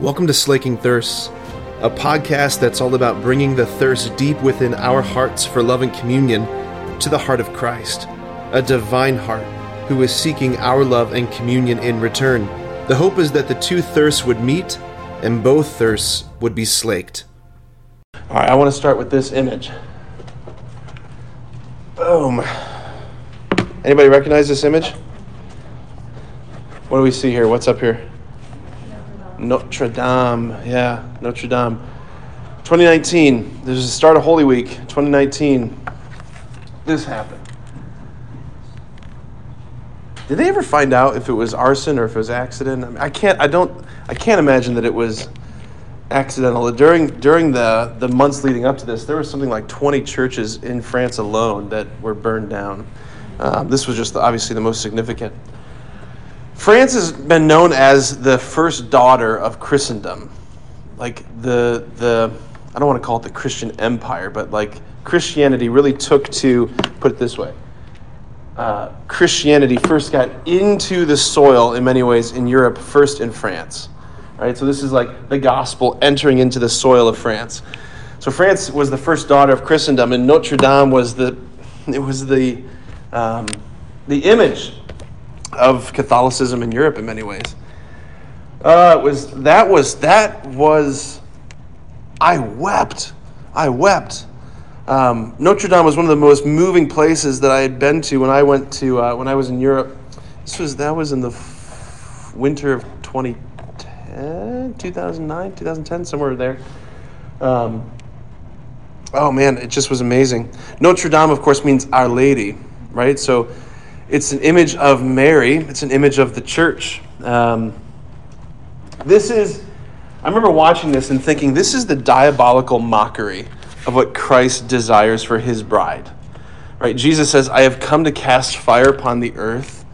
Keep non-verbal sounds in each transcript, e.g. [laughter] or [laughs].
Welcome to Slaking Thirsts, a podcast that's all about bringing the thirst deep within our hearts for love and communion to the heart of Christ, a divine heart who is seeking our love and communion in return. The hope is that the two thirsts would meet and both thirsts would be slaked. All right, I want to start with this image. Boom. Anybody recognize this image? What do we see here? What's up here? Notre Dame. Yeah, Notre Dame. 2019. this is the start of Holy Week. 2019. This happened. Did they ever find out if it was arson or if it was accident? I, mean, I can't. I don't. I can't imagine that it was accidental. During during the the months leading up to this, there was something like 20 churches in France alone that were burned down. Um, this was just the, obviously the most significant. France has been known as the first daughter of Christendom, like the the I don't want to call it the Christian empire, but like Christianity really took to put it this way. Uh, Christianity first got into the soil in many ways in Europe, first in France. Right, so this is like the gospel entering into the soil of France. So France was the first daughter of Christendom, and Notre Dame was the it was the um, the image of Catholicism in Europe in many ways. Uh, it was that was that was I wept. I wept. Um, Notre Dame was one of the most moving places that I had been to when I went to uh, when I was in Europe. This was that was in the f- winter of 2010, 2009, 2010, somewhere there. Um, oh man, it just was amazing. Notre Dame, of course, means Our Lady, right? So it's an image of Mary, it's an image of the church. Um, this is, I remember watching this and thinking, this is the diabolical mockery of what Christ desires for his bride. Right? Jesus says, I have come to cast fire upon the earth,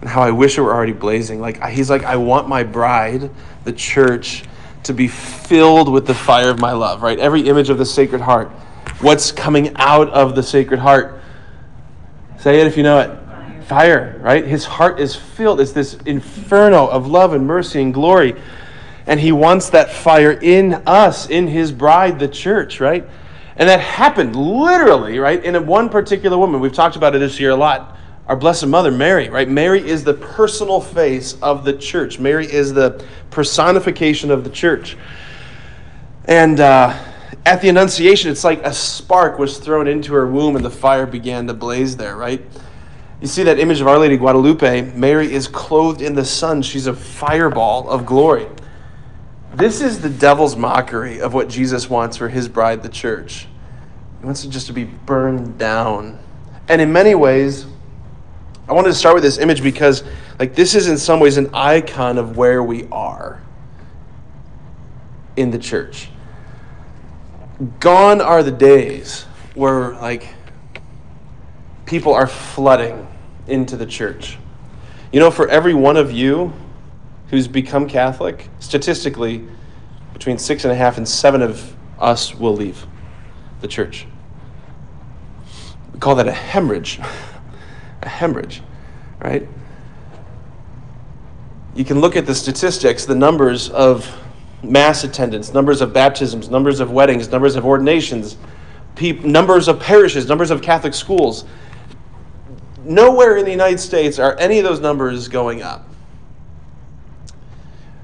and how I wish it were already blazing. Like he's like, I want my bride, the church, to be filled with the fire of my love, right? Every image of the Sacred Heart. What's coming out of the Sacred Heart? Say it if you know it fire, right? His heart is filled. It's this inferno of love and mercy and glory. And he wants that fire in us, in his bride, the church, right? And that happened literally, right? In one particular woman. We've talked about it this year a lot. Our Blessed Mother, Mary, right? Mary is the personal face of the church. Mary is the personification of the church. And uh, at the Annunciation, it's like a spark was thrown into her womb and the fire began to blaze there, right? You see that image of Our Lady Guadalupe. Mary is clothed in the sun. She's a fireball of glory. This is the devil's mockery of what Jesus wants for his bride, the church. He wants it just to be burned down. And in many ways, I wanted to start with this image because like this is in some ways an icon of where we are in the church. Gone are the days where like people are flooding into the church. You know, for every one of you who's become Catholic, statistically, between six and a half and seven of us will leave the church. We call that a hemorrhage. [laughs] a hemorrhage, right? You can look at the statistics, the numbers of mass attendance, numbers of baptisms, numbers of weddings, numbers of ordinations, numbers of parishes, numbers of Catholic schools nowhere in the United States are any of those numbers going up.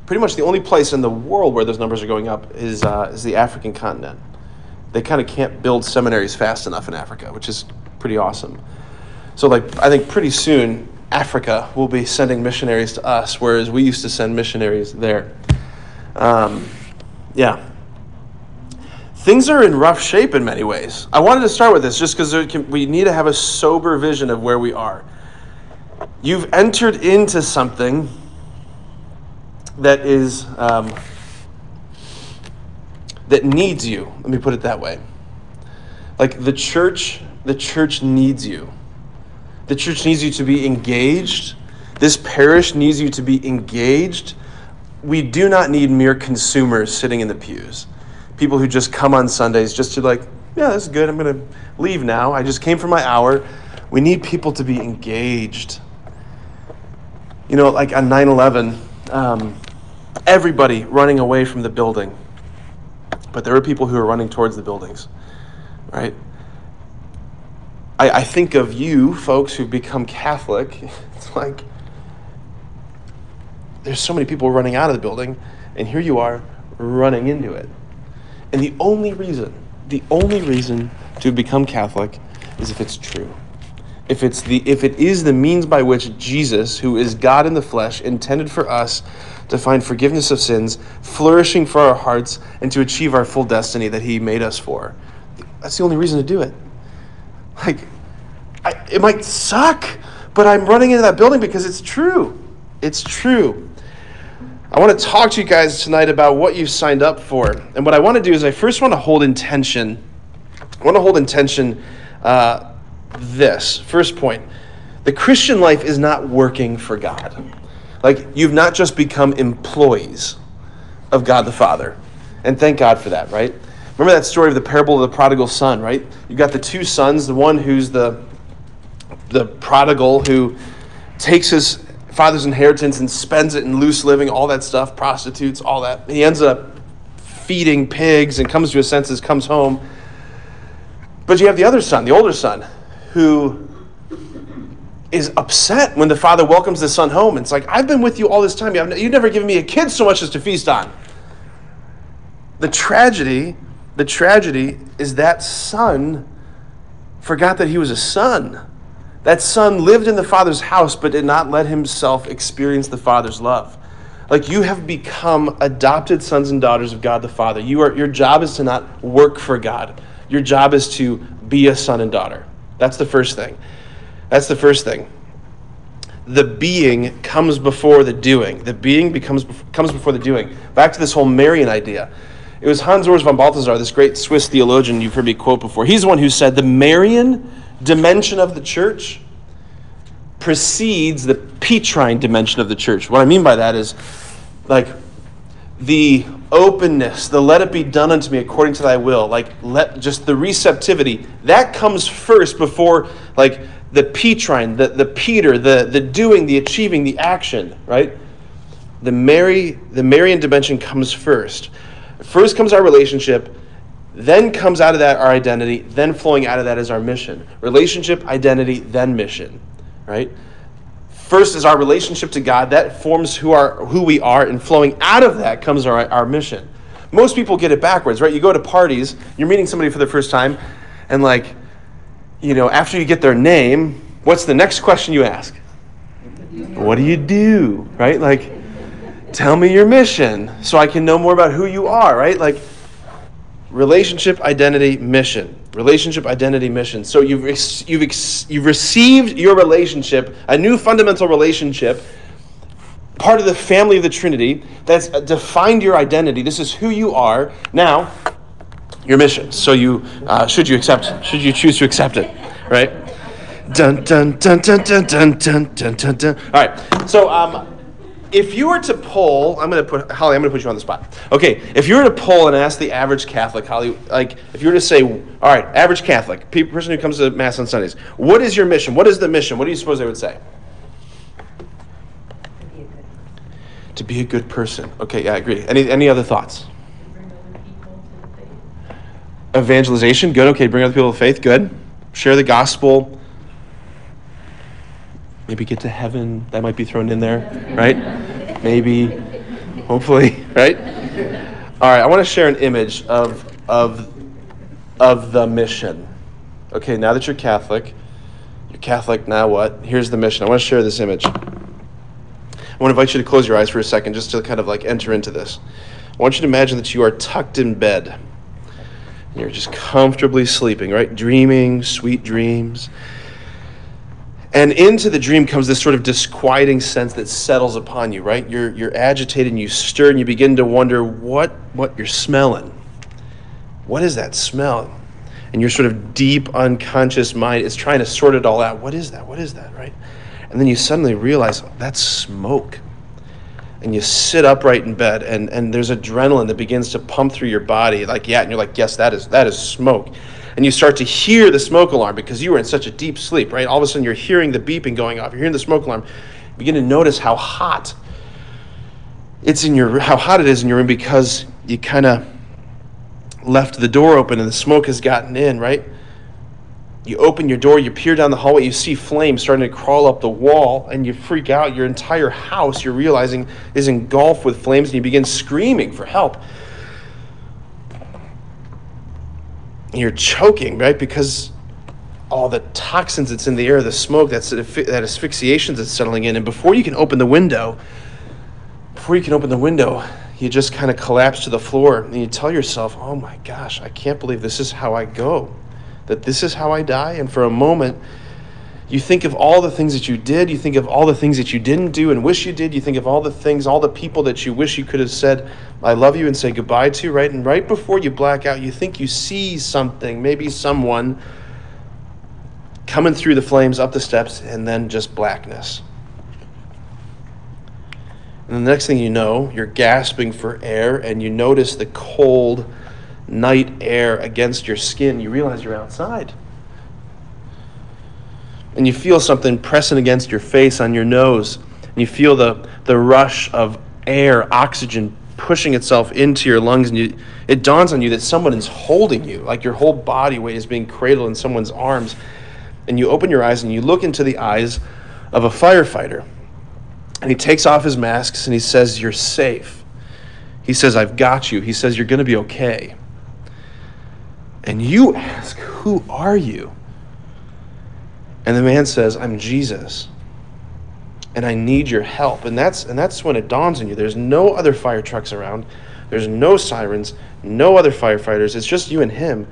Pretty much the only place in the world where those numbers are going up is, uh, is the African continent. They kind of can't build seminaries fast enough in Africa, which is pretty awesome. So, like, I think pretty soon Africa will be sending missionaries to us, whereas we used to send missionaries there. Um, yeah things are in rough shape in many ways. I wanted to start with this just because we need to have a sober vision of where we are. You've entered into something that is um, that needs you. Let me put it that way. Like the church, the church needs you. The church needs you to be engaged. This parish needs you to be engaged. We do not need mere consumers sitting in the pews people who just come on Sundays just to like, yeah, this is good. I'm going to leave now. I just came for my hour. We need people to be engaged. You know, like on 9 11, um, everybody running away from the building. But there were people who were running towards the buildings, right? I, I think of you folks who've become Catholic. [laughs] It's like there's so many people running out of the building, and here you are running into it. And the only reason, the only reason to become Catholic is if it's true. If it's the if it is the means by which Jesus, who is God in the flesh, intended for us to find forgiveness of sins, flourishing for our hearts, and to achieve our full destiny that He made us for. That's the only reason to do it. Like, I, it might suck, but I'm running into that building because it's true. It's true. I want to talk to you guys tonight about what you've signed up for. And what I want to do is, I first want to hold intention. I want to hold intention uh, this. First point the Christian life is not working for God. Like, you've not just become employees of God the Father. And thank God for that, right? Remember that story of the parable of the prodigal son, right? You've got the two sons, the one who's the, the prodigal who takes his father's inheritance and spends it in loose living, all that stuff, prostitutes, all that. He ends up feeding pigs and comes to his senses, comes home. But you have the other son, the older son, who is upset when the father welcomes the son home. It's like, I've been with you all this time. You've never given me a kid so much as to feast on. The tragedy, the tragedy is that son forgot that he was a son. That son lived in the father's house but did not let himself experience the father's love. Like you have become adopted sons and daughters of God the Father. You are, your job is to not work for God. Your job is to be a son and daughter. That's the first thing. That's the first thing. The being comes before the doing. The being becomes comes before the doing. Back to this whole Marian idea. It was Hans Urs von Balthasar, this great Swiss theologian you've heard me quote before. He's the one who said the Marian dimension of the church precedes the Petrine dimension of the church. What I mean by that is like the openness, the let it be done unto me according to thy will, like let just the receptivity, that comes first before like the Petrine, the, the Peter, the, the doing, the achieving, the action, right? The Mary, the Marian dimension comes first. First comes our relationship, then comes out of that our identity, then flowing out of that is our mission. Relationship, identity, then mission, right? First is our relationship to God, that forms who, are, who we are, and flowing out of that comes our, our mission. Most people get it backwards, right? You go to parties, you're meeting somebody for the first time, and like, you know, after you get their name, what's the next question you ask? What do you do? Right? Like, tell me your mission so I can know more about who you are, right? Like, relationship, identity, mission. Relationship, identity, mission. So you've, you've, you've received your relationship, a new fundamental relationship, part of the family of the Trinity that's defined your identity. This is who you are. Now, your mission. So you uh, should you accept should you choose to accept it, right? Dun dun dun dun dun dun dun dun dun dun. All right. So um, if you were to poll, I'm going to put Holly. I'm going to put you on the spot. Okay. If you were to poll and ask the average Catholic, Holly, like if you were to say, all right, average Catholic, person who comes to mass on Sundays, what is your mission? What is the mission? What do you suppose they would say? To be a good person. Okay, yeah, I agree. Any any other thoughts? evangelization, good. Okay, bring other people to faith, good. Share the gospel. Maybe get to heaven. That might be thrown in there, right? Maybe, hopefully, [laughs] right? All right, I want to share an image of, of, of the mission. Okay, now that you're Catholic, you're Catholic, now what? Here's the mission. I want to share this image. I want to invite you to close your eyes for a second just to kind of like enter into this. I want you to imagine that you are tucked in bed you're just comfortably sleeping, right? Dreaming sweet dreams. And into the dream comes this sort of disquieting sense that settles upon you, right? You're, you're agitated and you stir and you begin to wonder what, what you're smelling. What is that smell? And your sort of deep unconscious mind is trying to sort it all out. What is that? What is that, right? And then you suddenly realize that's smoke and you sit upright in bed and, and there's adrenaline that begins to pump through your body like yeah and you're like yes that is that is smoke and you start to hear the smoke alarm because you were in such a deep sleep right all of a sudden you're hearing the beeping going off you're hearing the smoke alarm you begin to notice how hot it's in your how hot it is in your room because you kind of left the door open and the smoke has gotten in, right? You open your door, you peer down the hallway, you see flames starting to crawl up the wall, and you freak out. Your entire house, you're realizing, is engulfed with flames, and you begin screaming for help. You're choking, right? Because all the toxins that's in the air, the smoke, that's that asphyxiation that's settling in, and before you can open the window, before you can open the window, you just kind of collapse to the floor and you tell yourself, oh my gosh, I can't believe this is how I go, that this is how I die. And for a moment, you think of all the things that you did, you think of all the things that you didn't do and wish you did, you think of all the things, all the people that you wish you could have said, I love you and say goodbye to, right? And right before you black out, you think you see something, maybe someone coming through the flames up the steps, and then just blackness. And the next thing you know, you're gasping for air and you notice the cold night air against your skin. You realize you're outside. And you feel something pressing against your face on your nose. And you feel the, the rush of air, oxygen pushing itself into your lungs. And you, it dawns on you that someone is holding you, like your whole body weight is being cradled in someone's arms. And you open your eyes and you look into the eyes of a firefighter and he takes off his masks and he says, You're safe. He says, I've got you. He says, You're going to be okay. And you ask, Who are you? And the man says, I'm Jesus. And I need your help. And that's, and that's when it dawns on you. There's no other fire trucks around, there's no sirens, no other firefighters. It's just you and him.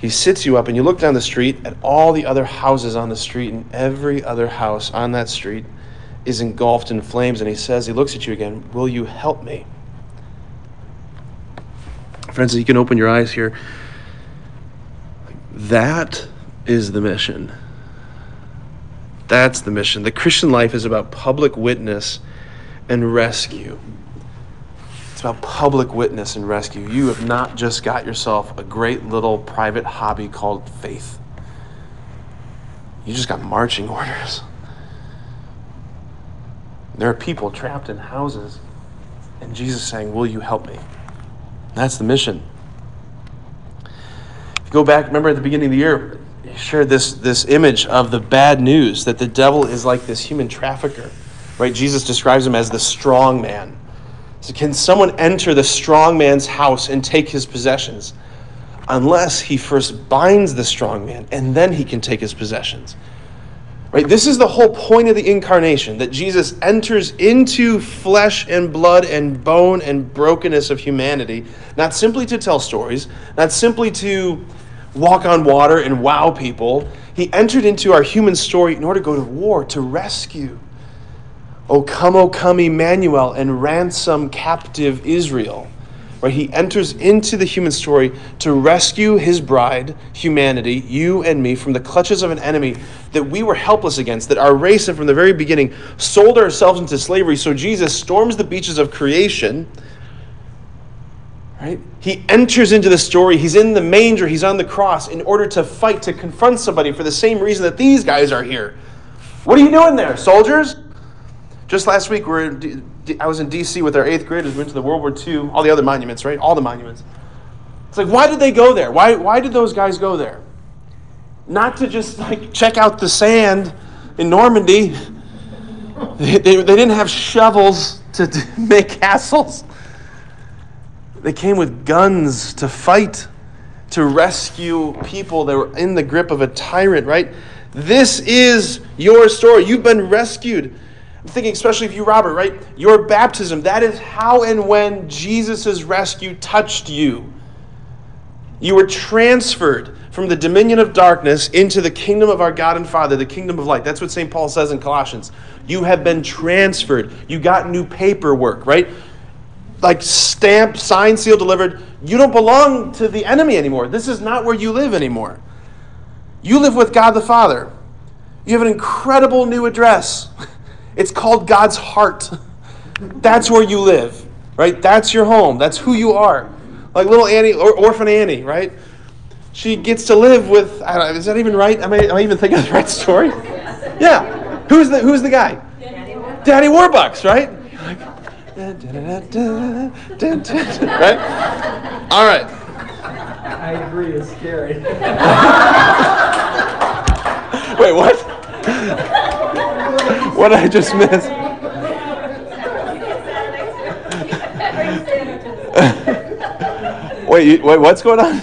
He sits you up, and you look down the street at all the other houses on the street, and every other house on that street is engulfed in flames, and he says, he looks at you again, Will you help me? Friends, you can open your eyes here. That is the mission. That's the mission. The Christian life is about public witness and rescue. It's about public witness and rescue. You have not just got yourself a great little private hobby called faith, you just got marching [laughs] orders. There are people trapped in houses, and Jesus saying, Will you help me? That's the mission. If you go back, remember at the beginning of the year, shared this, this image of the bad news that the devil is like this human trafficker. Right? Jesus describes him as the strong man. So, can someone enter the strong man's house and take his possessions? Unless he first binds the strong man, and then he can take his possessions. Right? This is the whole point of the incarnation that Jesus enters into flesh and blood and bone and brokenness of humanity, not simply to tell stories, not simply to walk on water and wow people. He entered into our human story in order to go to war, to rescue. O come, O come, Emmanuel, and ransom captive Israel right? He enters into the human story to rescue his bride, humanity, you and me, from the clutches of an enemy that we were helpless against, that our race, and from the very beginning, sold ourselves into slavery. So Jesus storms the beaches of creation. Right? He enters into the story. He's in the manger. He's on the cross in order to fight, to confront somebody for the same reason that these guys are here. What are you doing there, soldiers? Just last week, we were I was in D.C. with our eighth graders. We went to the World War II, all the other monuments, right? All the monuments. It's like, why did they go there? Why, why did those guys go there? Not to just like check out the sand in Normandy. [laughs] They, they, they didn't have shovels to, to [laughs] make castles. They came with guns to fight, to rescue people that were in the grip of a tyrant, right? This is your story. You've been rescued. I'm thinking, especially if you, Robert, right? Your baptism, that is how and when Jesus' rescue touched you. You were transferred from the dominion of darkness into the kingdom of our God and Father, the kingdom of light. That's what St. Paul says in Colossians. You have been transferred. You got new paperwork, right? Like stamp, sign, seal, delivered. You don't belong to the enemy anymore. This is not where you live anymore. You live with God the Father. You have an incredible new address. [laughs] It's called God's heart. [laughs] That's where you live, right? That's your home. That's who you are. Like little Annie, or orphan Annie, right? She gets to live with. I don't know, is that even right? Am I, am I even thinking of the right story? [laughs] Yeah. Who's the Who's the guy? Daddy Warbucks, right? Like, right? All right. I agree, it's scary. [laughs] Wait, what? what did I just miss? [laughs] wait, you, wait, what's going on? [laughs]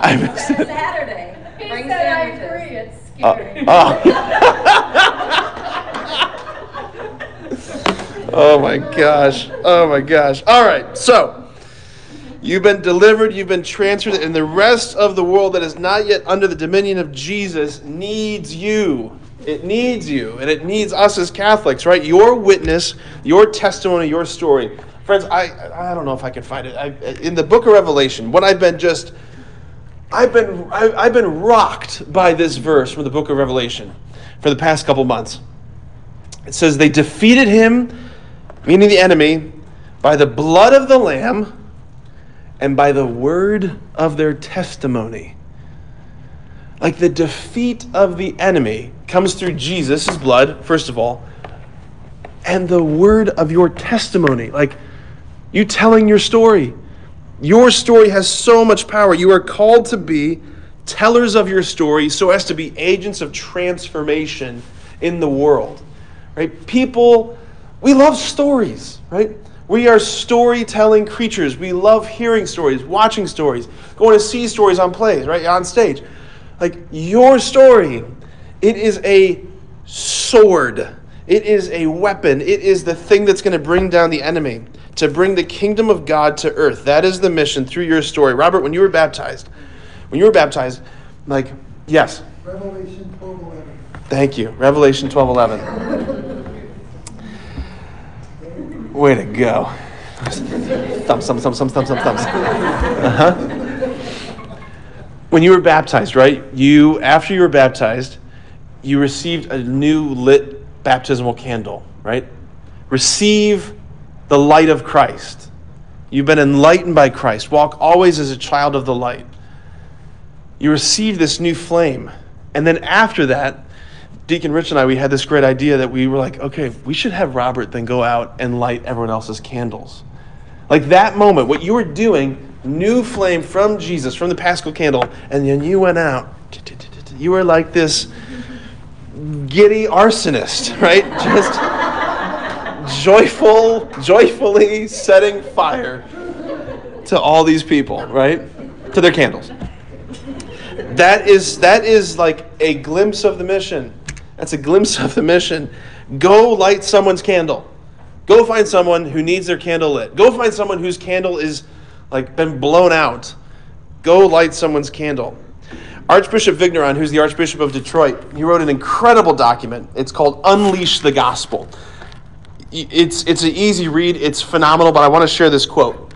I missed it. Saturday. He Bring said, I agree, it's Uh, scary. oh. Oh my gosh. Oh my gosh. All right. So, you've been delivered, you've been transferred, and the rest of the world that is not yet under the dominion of Jesus needs you. It needs you, and it needs us as Catholics, right? Your witness, your testimony, your story. Friends, I, I don't know if I can find it. I, in the book of Revelation, what I've been just I've been I, I've been rocked by this verse from the book of Revelation for the past couple months. It says they defeated him, meaning the enemy, by the blood of the lamb and by the word of their testimony. Like the defeat of the enemy comes through Jesus' blood, first of all, and the word of your testimony. Like you telling your story. Your story has so much power. You are called to be tellers of your story so as to be agents of transformation in the world. Right? People, we love stories, right? We are storytelling creatures. We love hearing stories, watching stories, going to see stories on plays, right? On stage. Like your story, it is a sword. It is a weapon. It is the thing that's going to bring down the enemy, to bring the kingdom of God to earth. That is the mission through your story. Robert, when you were baptized, when you were baptized, like, yes. Revelation 12:11. Thank you. Revelation 12:11. [laughs] Way to go. Thumbs, thumbs, thumbs, thumbs, thumbs, thumbs, thumbs. Uh-huh. When you were baptized, right? You after you were baptized, you received a new lit baptismal candle, right? Receive the light of Christ. You've been enlightened by Christ. Walk always as a child of the light. You receive this new flame. And then after that, Deacon Rich and I, we had this great idea that we were like, okay, we should have Robert then go out and light everyone else's candles. Like that moment, what you were doing, new flame from Jesus, from the Paschal candle, and then you went out. [tsk] You were like this giddy arsonist, [laughs] right? Just joyful, joyfully setting fire to all these people, right? To their candles. That is that is like a glimpse of the mission. That's a glimpse of the mission. Go light someone's candle. Go find someone who needs their candle lit. Go find someone whose candle is like been blown out. Go light someone's candle. Archbishop Vigneron, who's the Archbishop of Detroit, he wrote an incredible document. It's called Unleash the Gospel. It's, it's an easy read, it's phenomenal, but I want to share this quote.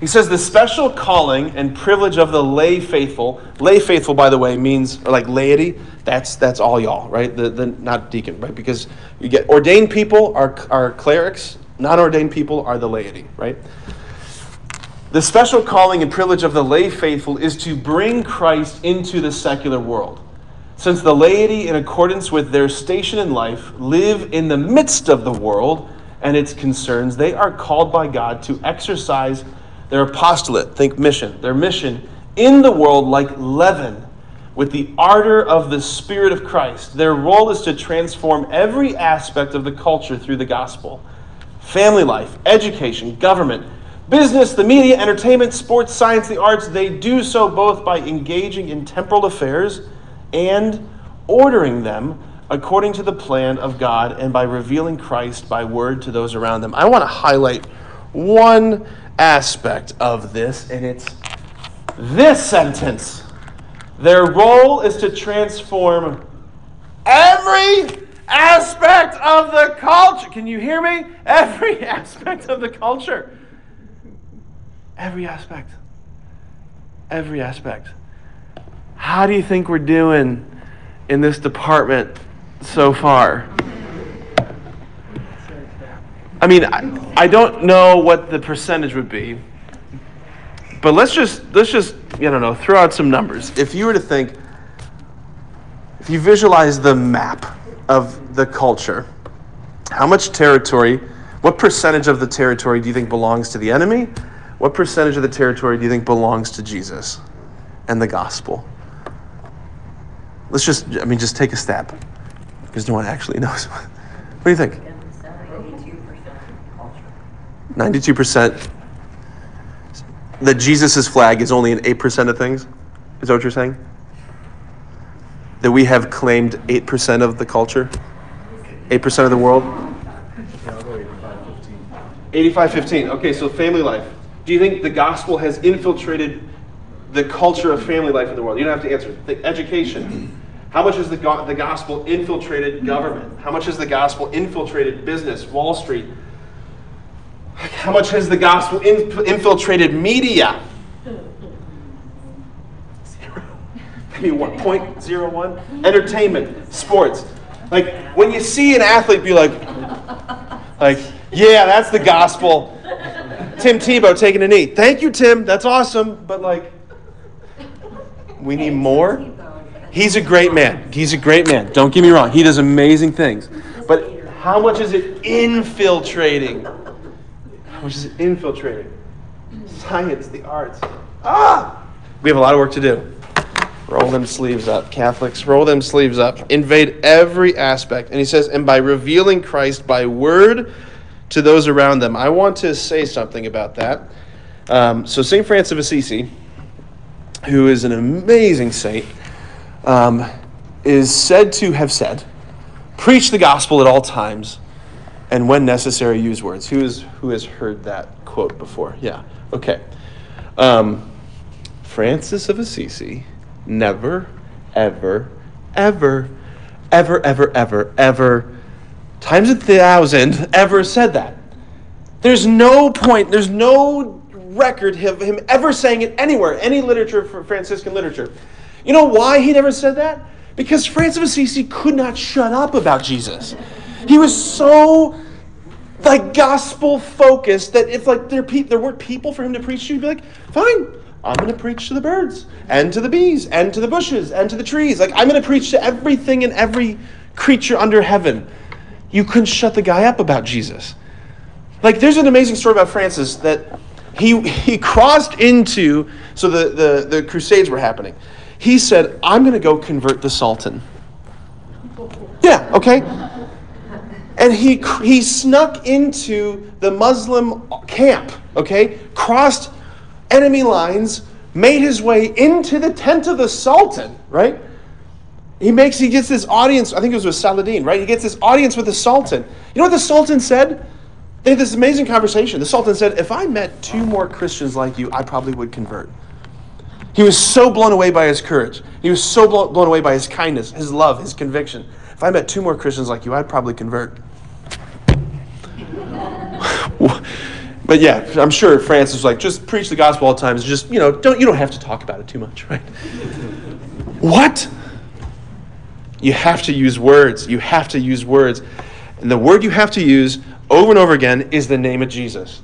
He says, The special calling and privilege of the lay faithful, lay faithful, by the way, means, like laity, that's, that's all y'all, right? The, the, not deacon, right? Because you get ordained people are, are clerics, non ordained people are the laity, right? The special calling and privilege of the lay faithful is to bring Christ into the secular world. Since the laity, in accordance with their station in life, live in the midst of the world and its concerns, they are called by God to exercise their apostolate, think mission, their mission in the world like leaven with the ardor of the Spirit of Christ. Their role is to transform every aspect of the culture through the gospel family life, education, government, business, the media, entertainment, sports, science, the arts. They do so both by engaging in temporal affairs and ordering them according to the plan of God and by revealing Christ by word to those around them. I want to highlight one aspect of this, and it's this sentence. Their role is to transform every aspect of the culture. Can you hear me? [laughs] Every aspect of the culture. Every aspect. Every aspect. How do you think we're doing in this department so far? I mean, I, I don't know what the percentage would be, but let's just let's just don't know throw out some numbers. If you were to think, if you visualize the map of the culture, How much territory, what percentage of the territory do you think belongs to the enemy? What percentage of the territory do you think belongs to Jesus and the gospel? Let's just, I mean, just take a stab because no one actually [laughs] knows. what do you think? 92%. That Jesus' flag is only in 8% of things? Is that what you're saying? That we have claimed 8% of the culture? 8% of the world? 85 15. Okay, so family life. Do you think the gospel has infiltrated the culture of family life in the world? You don't have to answer. The education. How much has the, go- the gospel infiltrated government? How much has the gospel infiltrated business, Wall Street? How much has the gospel inf- infiltrated media? Zero. Maybe 1.01. Entertainment, sports. Like when you see an athlete be like, like, yeah, that's the gospel. Tim Tebow taking a knee. Thank you, Tim. That's awesome. But like, we need more. He's a great man. He's a great man. Don't get me wrong. He does amazing things. But how much is it infiltrating? Much is infiltrating? Science, the arts. Ah! We have a lot of work to do. Roll them sleeves up, Catholics. Roll them sleeves up. Invade every aspect. And he says, and by revealing Christ by word to those around them. I want to say something about that. Um, so, St. Francis of Assisi, who is an amazing saint, um, is said to have said, Preach the gospel at all times, and when necessary, use words. Who, is, who has heard that quote before? Yeah, okay. Um, Francis of Assisi never, ever, ever, ever, ever, ever, ever, times a thousand, ever said that. There's no point, there's no record of him ever saying it anywhere, any literature for Franciscan literature. You know why he never said that? Because Francis of Assisi could not shut up about Jesus. He was so like gospel focused that if like there, pe- there weren't people for him to preach to, he'd be like, fine, I'm going to preach to the birds and to the bees and to the bushes and to the trees. Like I'm going to preach to everything and every creature under heaven. You couldn't shut the guy up about Jesus. Like there's an amazing story about Francis that he he crossed into so the the, the crusades were happening. He said, "I'm going to go convert the Sultan." Yeah, okay. And he he snuck into the Muslim camp, okay? Crossed enemy lines, made his way into the tent of the Sultan, right? He makes he gets this audience, I think it was with Saladin, right? He gets this audience with the Sultan. You know what the Sultan said? They had this amazing conversation. The Sultan said, If I met two more Christians like you, I probably would convert. He was so blown away by his courage. He was so blown away by his kindness, his love, his conviction. If I met two more Christians like you, I'd probably convert. But yeah, I'm sure Francis was like, just preach the gospel all the time. just, you know, don't you don't have to talk about it too much, right? what? You have to use words. You have to use words. And the word you have to use over and over again is the name of Jesus.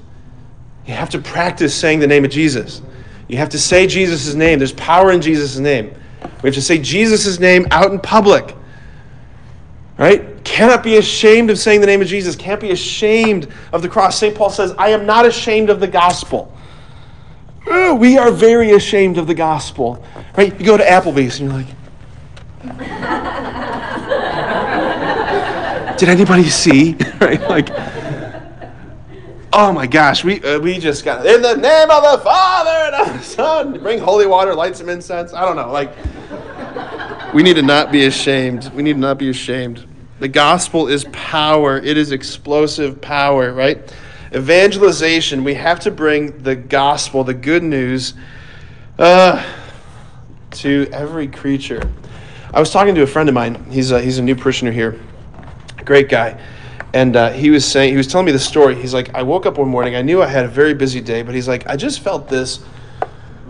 You have to practice saying the name of Jesus. You have to say Jesus' name. There's power in Jesus' name. We have to say Jesus' name out in public. Right? Cannot be ashamed of saying the name of Jesus. Can't be ashamed of the cross. St. Paul says, I am not ashamed of the gospel. we are very ashamed of the gospel. Right? You go to Applebee's and you're like, [laughs] did anybody see? [laughs] right? Like, oh my gosh, we uh, we just got in the name of the Father and of the Son. Bring holy water, light some incense. I don't know. Like, we need to not be ashamed. We need to not be ashamed. The gospel is power. It is explosive power, right? Evangelization. We have to bring the gospel, the good news, uh, to every creature. I was talking to a friend of mine. He's a, he's a new parishioner here great guy. And uh, he was saying, he was telling me the story. He's like, I woke up one morning. I knew I had a very busy day, but he's like, I just felt this,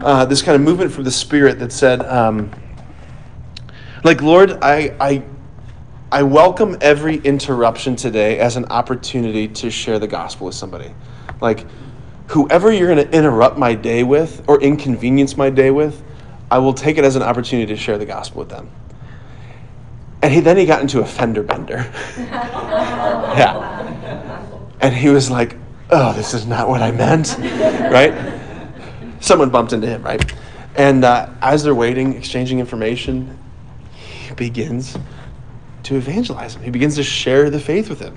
uh, this kind of movement from the Spirit that said, um, like, Lord, I, I, I welcome every interruption today as an opportunity to share the gospel with somebody. Like, whoever you're going to interrupt my day with or inconvenience my day with, I will take it as an opportunity to share the gospel with them. And he, then he got into a fender bender. [laughs] yeah. And he was like, oh, this is not what I meant, [laughs] right? Someone bumped into him, right? And uh, as they're waiting, exchanging information, he begins to evangelize him. He begins to share the faith with him.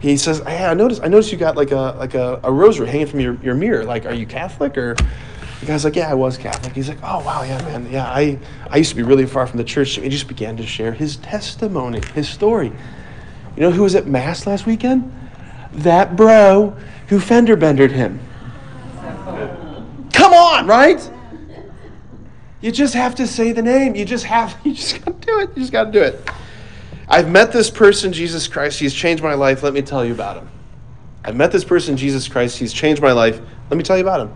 He says, "Hey, I noticed. I noticed you got like a like a, a rosary hanging from your, your mirror. Like, are you Catholic or?" The guy's like, "Yeah, I was Catholic." He's like, "Oh wow, yeah, man. Yeah, I I used to be really far from the church." He just began to share his testimony, his story. You know who was at mass last weekend? That bro who fender bendered him. Come on, right? You just have to say the name. You just have. [laughs] You just got to do it. You just got to do it. I've met this person, Jesus Christ. He's changed my life. Let me tell you about him. I've met this person, Jesus Christ. He's changed my life. Let me tell you about him.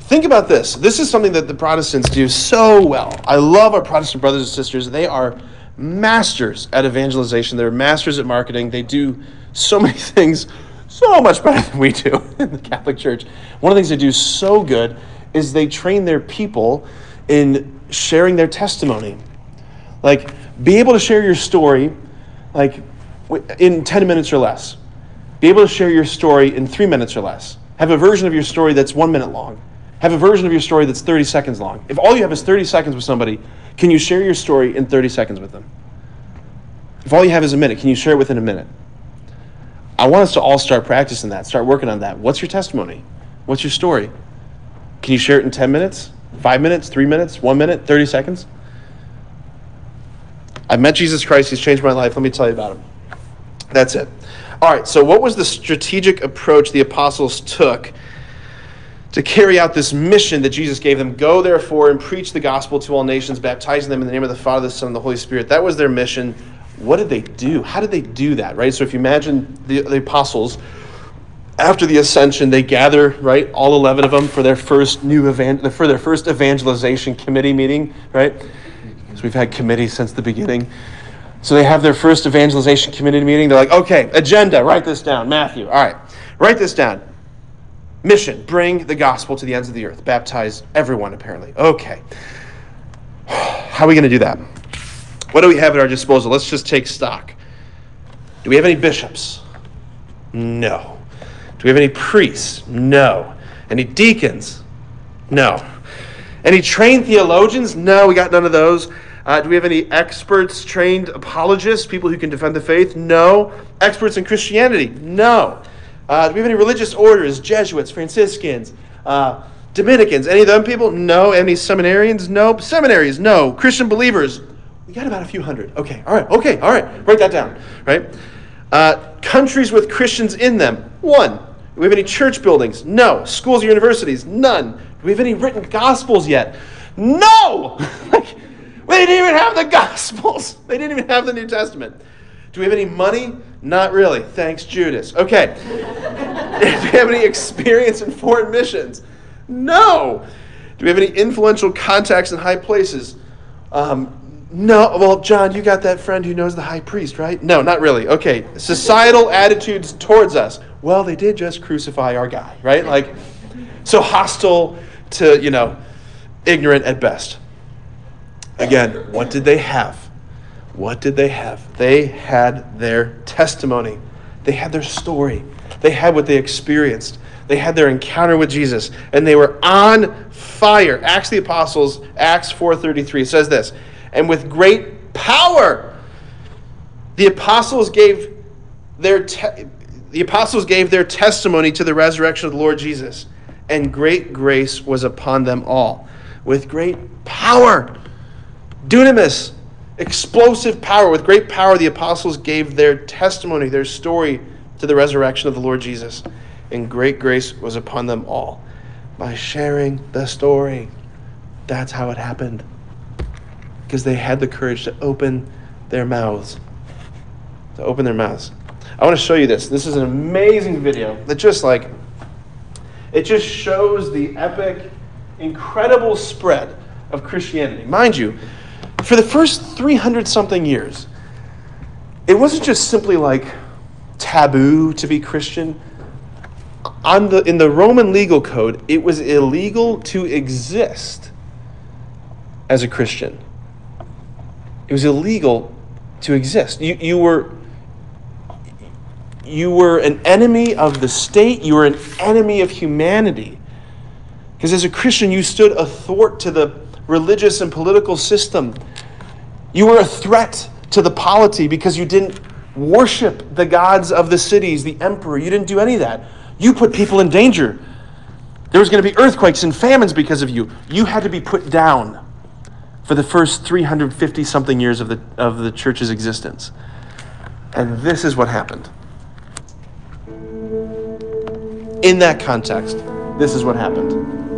Think about this. This is something that the Protestants do so well. I love our Protestant brothers and sisters. They are masters at evangelization, they're masters at marketing. They do so [laughs] many things so much better than we do [laughs] in the Catholic Church. One of the things they do so good is they train their people in sharing their testimony. Like, be able to share your story, like, in 10 minutes or less. Be able to share your story in three minutes or less. Have a version of your story that's one minute long. Have a version of your story that's 30 seconds long. If all you have is 30 seconds with somebody, can you share your story in 30 seconds with them? If all you have is a minute, can you share it within a minute? I want us to all start practicing that, start working on that. What's your testimony? What's your story? Can you share it in 10 minutes, five minutes, three minutes, one minute, 30 seconds? I met Jesus Christ. He's changed my life. Let me tell you about him. That's it. All right, so what was the strategic approach the apostles took to carry out this mission that Jesus gave them? Go, therefore, and preach the gospel to all nations, baptizing them in the name of the Father, the Son, and the Holy Spirit. That was their mission. What did they do? How did they do that, right? So if you imagine the, the apostles, after the ascension, they gather, right, all 11 of them for their first new for their first evangelization committee meeting, right? Because we've had committees since the beginning. So they have their first evangelization committee meeting. They're like, okay, agenda, write this down. Matthew, all right, write this down. Mission, bring the gospel to the ends of the earth. Baptize everyone, apparently. Okay. [sighs] How are we going to do that? What do we have at our disposal? Let's just take stock. Do we have any bishops? No. Do we have any priests? No. Any deacons? No. Any trained theologians? No, we got none of those. Uh, do we have any experts, trained apologists, people who can defend the faith? No. Experts in Christianity? No. Uh, do we have any religious orders, Jesuits, Franciscans, uh, Dominicans? Any of them people? No. Any seminarians? No. Seminaries? No. Christian believers? We got about a few hundred. Okay, all right, okay, all right. Write that down, right? Uh, countries with Christians in them? One. Do we have any church buildings? No. Schools or universities? None. Do we have any written gospels yet? No! [laughs] like, they didn't even have the [laughs] Gospels. They didn't even have the New Testament. Do we have any money? Not really. Thanks, Judas. Okay. [laughs] Do we have any experience in foreign missions? No. Do we have any influential contacts in high places? Um, no. Well, John, you got that friend who knows the high priest, right? No, not really. Okay. Societal attitudes towards us. Well, they did just crucify our guy, right? Like, so hostile to, you know, ignorant at best. Again, what did they have? What did they have? They had their testimony. They had their story. They had what they experienced. They had their encounter with Jesus and they were on fire. Acts the Apostles, Acts 4:33 says this, and with great power the apostles gave their te- the apostles gave their testimony to the resurrection of the Lord Jesus, and great grace was upon them all. With great power dunamis, explosive power. With great power, the apostles gave their testimony, their story to the resurrection of the Lord Jesus. And great grace was upon them all by sharing the story. That's how it happened. Because they had the courage to open their mouths. To open their mouths. I want to show you this. This is an amazing video that just like, it just shows the epic, incredible spread of Christianity. Mind you, for the first 300 something years, it wasn't just simply like taboo to be Christian. On the, in the Roman legal code, it was illegal to exist as a Christian. It was illegal to exist. You, you were you were an enemy of the state, you were an enemy of humanity. Because as a Christian, you stood athwart to the religious and political system. You were a threat to the polity because you didn't worship the gods of the cities, the emperor. You didn't do any of that. You put people in danger. There was going to be earthquakes and famines because of you. You had to be put down for the first 350 something years of the, of the church's existence. And this is what happened. In that context, this is what happened.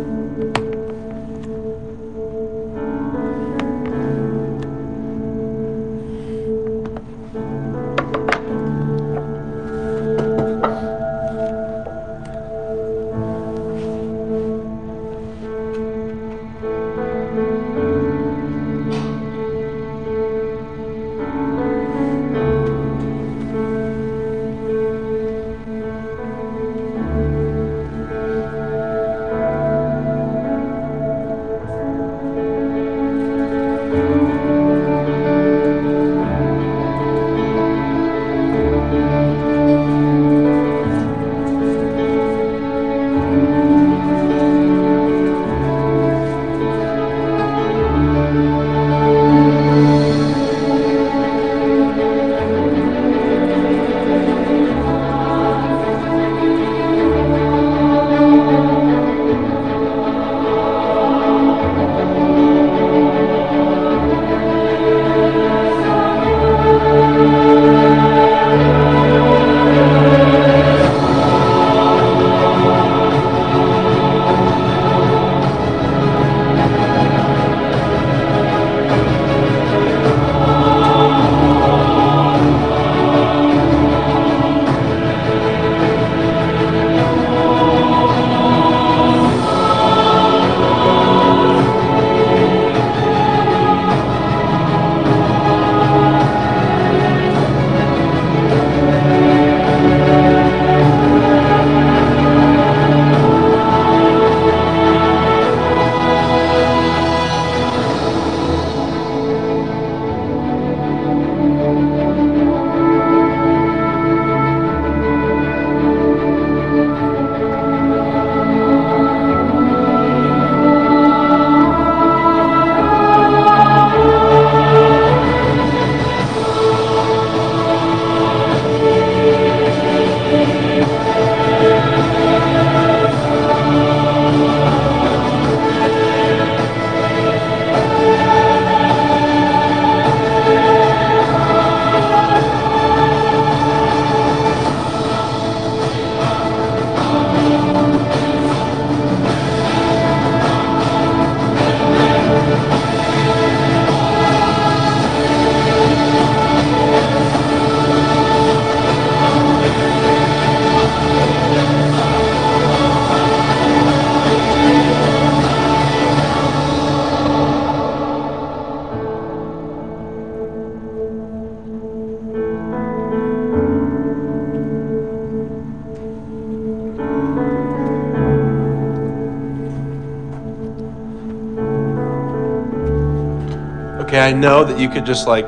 Know that you could just like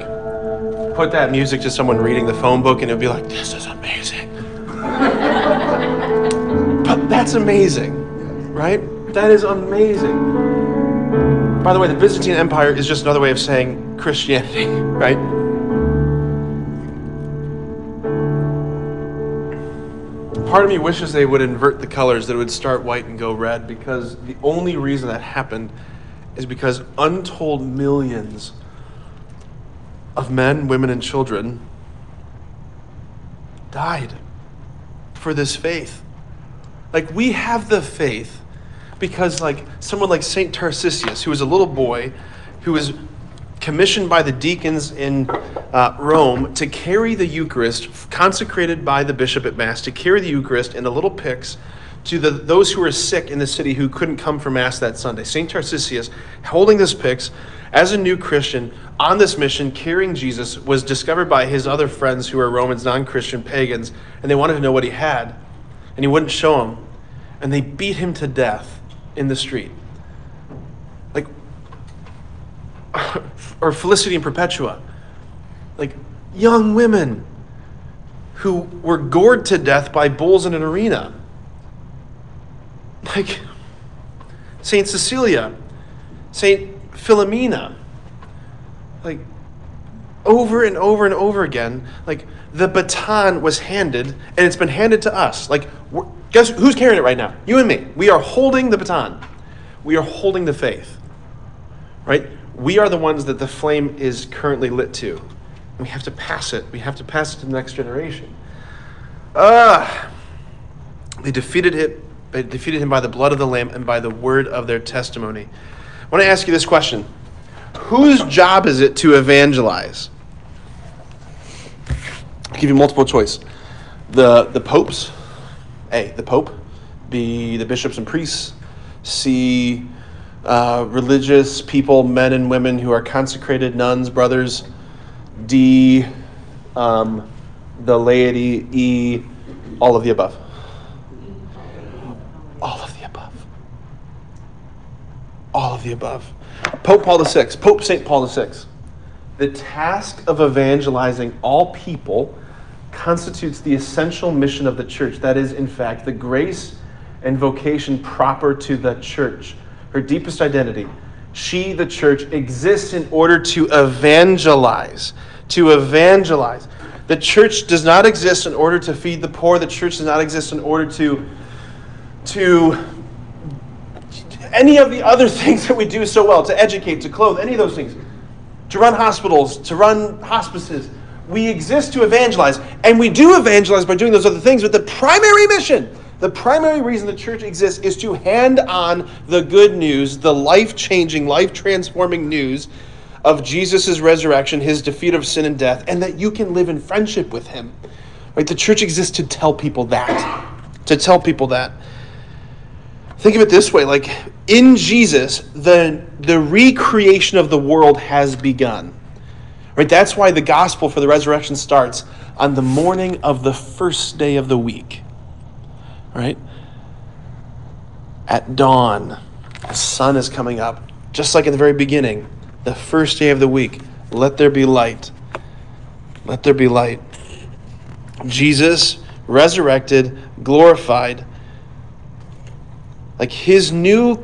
put that music to someone reading the phone book and it'd be like, this is amazing. but that's amazing, right? That is amazing. By the way, the Byzantine Empire is just another way of saying Christianity, [laughs] right? Part of me wishes they would invert the colors, that it would start white and go red, because the only reason that happened is because untold millions of men, women, and children died for this faith. Like, we have the faith because, like, someone like St. Tarcisius, who was a little boy who was commissioned by the deacons in uh, Rome to carry the Eucharist, consecrated by the bishop at Mass, to carry the Eucharist in a little pyx to the, those who were sick in the city who couldn't come for Mass that Sunday. St. Tarcisius, holding this pyx as a new Christian on this mission, carrying Jesus, was discovered by his other friends who were Romans, non Christian pagans, and they wanted to know what he had. And he wouldn't show them. And they beat him to death in the street. Like, [laughs] or Felicity and Perpetua. like young women who were gored to death by bulls in an arena. Like Saint Cecilia, Saint Philomena. Like over and over and over again, like the baton was handed and it's been handed to us. Like guess who's carrying it right now? You and me. We are holding the baton. We are holding the faith. Right? We are the ones that the flame is currently lit to. We have to pass it. We have to pass it to the next generation. Ah, uh, they defeated it. They defeated him by the blood of the Lamb and by the word of their testimony. I want to ask you this question: Whose job is it to evangelize? I'll give you multiple choice. The the popes, A, the pope, B, the bishops and priests, C, uh, religious people, men and women who are consecrated, nuns, brothers, D, um, the laity, E, all of the above. All of the above. All of the above. Pope Paul VI, Pope St. Paul VI. The task of evangelizing all people constitutes the essential mission of the church. That is, in fact, the grace and vocation proper to the church, her deepest identity. She, the church, exists in order to evangelize. To evangelize. The church does not exist in order to feed the poor. The church does not exist in order to, to any of the other [laughs] things that we do so well, to educate, to clothe, any of those things, to run hospitals, to run hospices. We exist to evangelize, and we do evangelize by doing those other things, but the primary mission, the primary reason the church exists is to hand on the good news, the life changing, life transforming news of Jesus' resurrection, his defeat of sin and death, and that you can live in friendship with him. Right? The church exists to tell people that. To tell people that. Think of it this way like in Jesus, the, the recreation of the world has begun. Right? That's why the gospel for the resurrection starts on the morning of the first day of the week. Right? At dawn, the sun is coming up, just like in the very beginning the first day of the week. Let there be light. Let there be light. Jesus, resurrected, glorified, like his new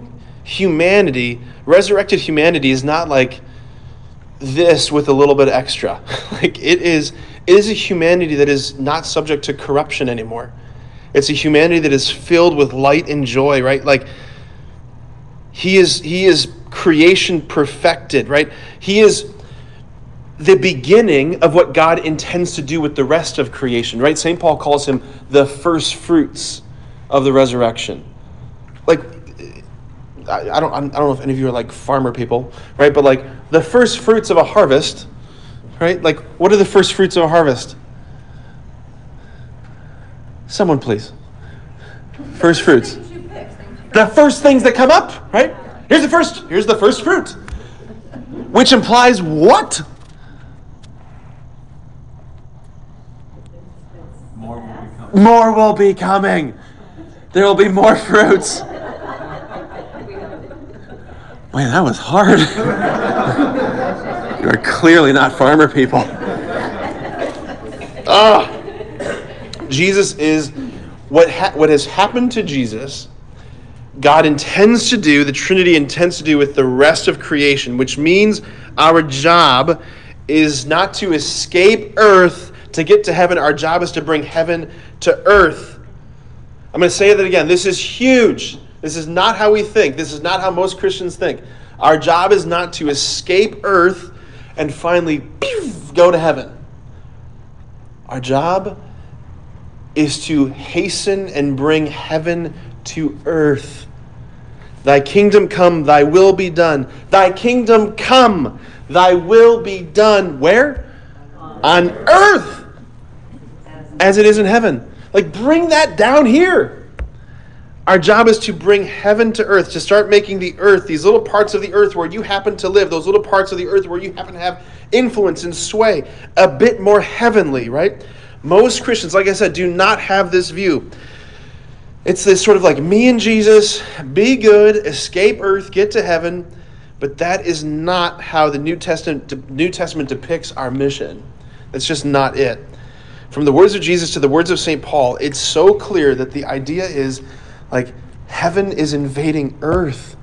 humanity, resurrected humanity is not like this with a little bit extra. [laughs] like it is it is a humanity that is not subject to corruption anymore. It's a humanity that is filled with light and joy, right? Like he is he is creation perfected, right? He is the beginning of what God intends to do with the rest of creation, right? St. Paul calls him the first fruits of the resurrection. Like, I don't, I don't know if any of you are like farmer people, right? But like the first fruits of a harvest, right? Like, what are the first fruits of a harvest? Someone, please. First fruits. The first things that come up, right? Here's the first, here's the first fruit. Which implies what? More will be coming. More will be coming. There will be more fruits. Man, that was hard. you are clearly not farmer people. Ah, Jesus is what ha- what has happened to Jesus God intends to do, the Trinity intends to do with the rest of creation, which means our job is not to escape earth to get to heaven. Our job is to bring heaven to earth. I'm going to say that again. This is huge. This is not how we think. This is not how most Christians think. Our job is not to escape earth and finally go to heaven. Our job is to hasten and bring heaven to earth. Thy kingdom come, thy will be done. Thy kingdom come, thy will be done. Where? On earth as it is in heaven. Like, bring that down here. Our job is to bring heaven to earth, to start making the earth, these little parts of the earth where you happen to live, those little parts of the earth where you happen to have influence and sway, a bit more heavenly, right? Most Christians, like I said, do not have this view. It's this sort of like me and Jesus, be good, escape earth, get to heaven. But that is not how the New Testament, New Testament depicts our mission. That's just not it. From the words of Jesus to the words of St. Paul, it's so clear that the idea is like heaven is invading earth.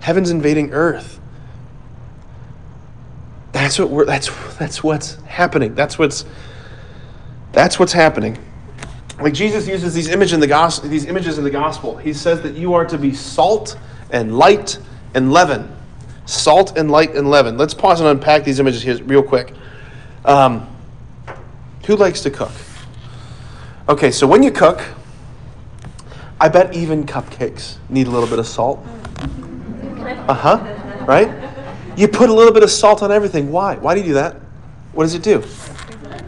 Heaven's invading earth. That's what we're that's that's what's happening. That's what's that's what's happening. Like Jesus uses these images in the gospel, these images in the gospel. He says that you are to be salt and light and leaven. Salt and light and leaven. Let's pause and unpack these images here real quick. Um, who likes to cook? Okay, so when you cook, I bet even cupcakes need a little bit of salt. Uh huh. Right? You put a little bit of salt on everything. Why? Why do you do that? What does it do?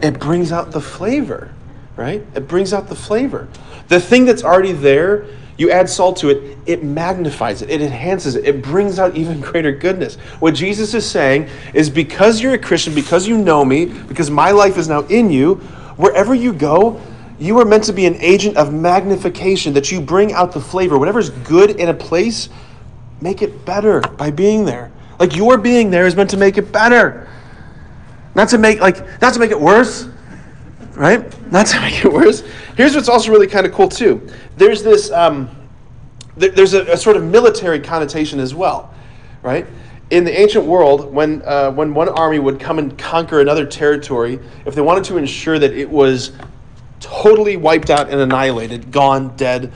It brings out the flavor, right? It brings out the flavor. The thing that's already there, you add salt to it, it magnifies it, it enhances it, it brings out even [laughs] greater goodness. What Jesus is saying is because you're a Christian, because you know me, because my life is now in you, wherever you go, you are meant to be an agent of magnification, that you bring out the flavor. Whatever's good in a place, make it better by being there. Like your being there is meant to make it better. Not to make like not to make it worse. Right? Not to make it worse. Here's what's also really kind of cool too. There's this um, th- there's a, a, sort of military connotation as well, right? In the ancient world, when uh, when one army would come and conquer another territory, if they wanted to ensure that it was totally wiped out and annihilated, gone, dead,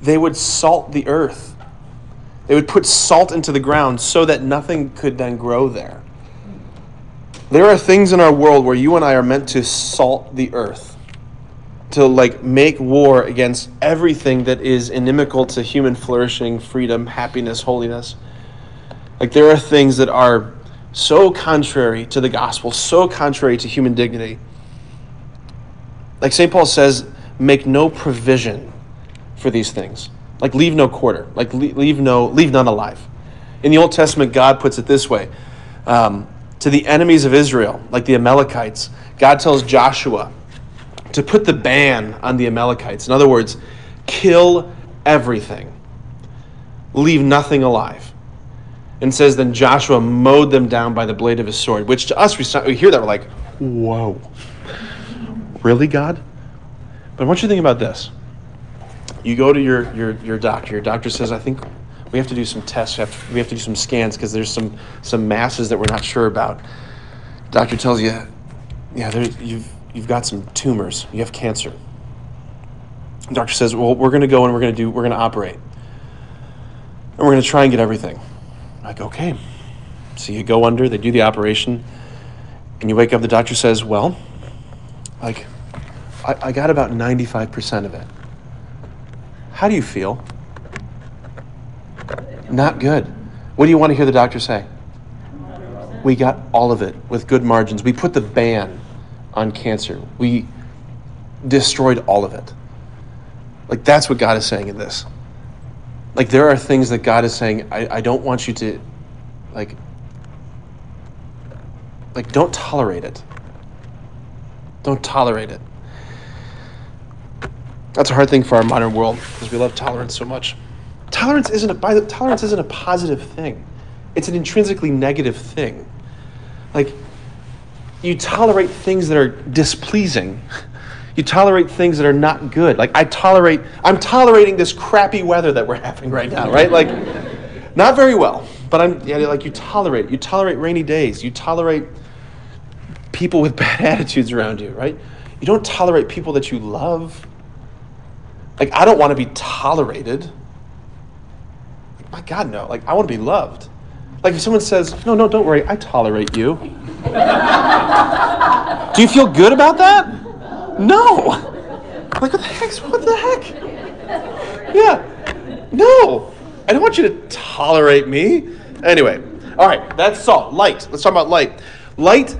they would salt the earth they would put salt into the ground so that nothing could then grow there. There are things in our world where you and I are meant to salt the earth, to like make war against everything that is inimical to human flourishing, freedom, happiness, holiness. Like there are things that are so contrary to the gospel, so contrary to human dignity. Like St. Paul says, make no provision for these things. Like leave no quarter. Like leave no leave none alive. In the Old Testament, God puts it this way: um, to the enemies of Israel, like the Amalekites, God tells Joshua to put the ban on the Amalekites. In other words, kill everything, leave nothing alive. And says then Joshua mowed them down by the blade of his sword. Which to us, we hear that we're like, whoa, really, God? But I want you to think about this you go to your, your, your doctor. Your doctor says, I think we have to do some tests. We have to, we have to do some scans because there's some, some masses that we're not sure about. Doctor tells you, yeah, there, you've, you've got some tumors. You have cancer. Doctor says, well, we're going to go and we're going to do, we're going to operate. And we're going to try and get everything. I'm like, okay. So you go under, they do the operation, and you wake up, the doctor says, well, like, I, I got about 95% of it. How do you feel? Not good. What do you want to hear the doctor say? We got all of it with good margins. We put the ban on cancer. We destroyed all of it. Like, that's what God is saying in this. Like, there are things that God is saying, I, I don't want you to, like, like, don't tolerate it. Don't tolerate it. That's a hard thing for our modern world because we love tolerance so much. Tolerance isn't a by the, tolerance isn't a positive thing. It's an intrinsically negative thing. Like you tolerate things that are displeasing. You tolerate things that are not good. Like I tolerate I'm tolerating this crappy weather that we're having right now, right? Like not very well, but I'm yeah, like you tolerate. You tolerate rainy days. You tolerate people with [laughs] bad attitudes around you, right? You don't tolerate people that you love like, I don't want to be tolerated. Like, My God, no. Like, I want to be loved. Like, if someone says, no, no, don't worry, I tolerate you. Do you feel good about that? No. Like, what the heck? What the heck? Yeah. No. I don't want you to tolerate me. Anyway, all right, that's salt. Light. Let's talk about light. Light,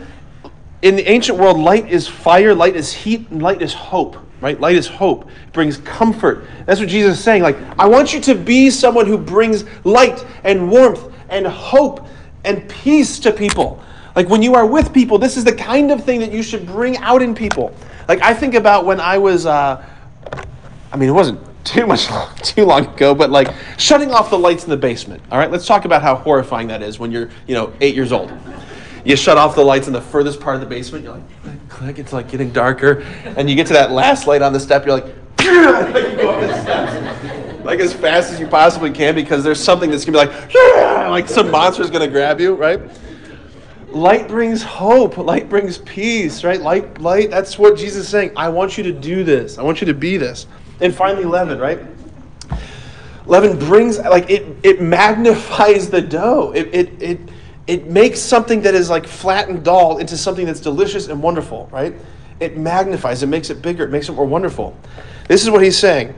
in the ancient world, light is fire, light is heat, and light is hope right? Light is hope. It brings comfort. That's what Jesus is saying. Like, I want you to be someone who brings light and warmth and hope and peace to people. Like, when you are with people, this is the kind of thing that you should bring out in people. Like, I think about when I was, uh, I mean, it wasn't too much long, [laughs] too long ago, but like shutting off the lights in the basement. All right, let's talk about how horrifying that is when you're, you know, eight years old. You shut off the lights in the furthest part of the basement. You're like, click, it's like getting darker. And you get to that last light on the step, you're like, [laughs] like as fast as you possibly can because there's something that's gonna be like, like some monster's gonna grab you, right? Light brings hope. Light brings peace, right? Light, light. That's what Jesus is saying. I want you to do this. I want you to be this. And finally, leaven, right? Leaven brings like it. It magnifies the dough. It it it it makes something that is like flat and dull into something that's delicious and wonderful, right? It magnifies. It makes it bigger. It makes it more wonderful. This is what he's saying.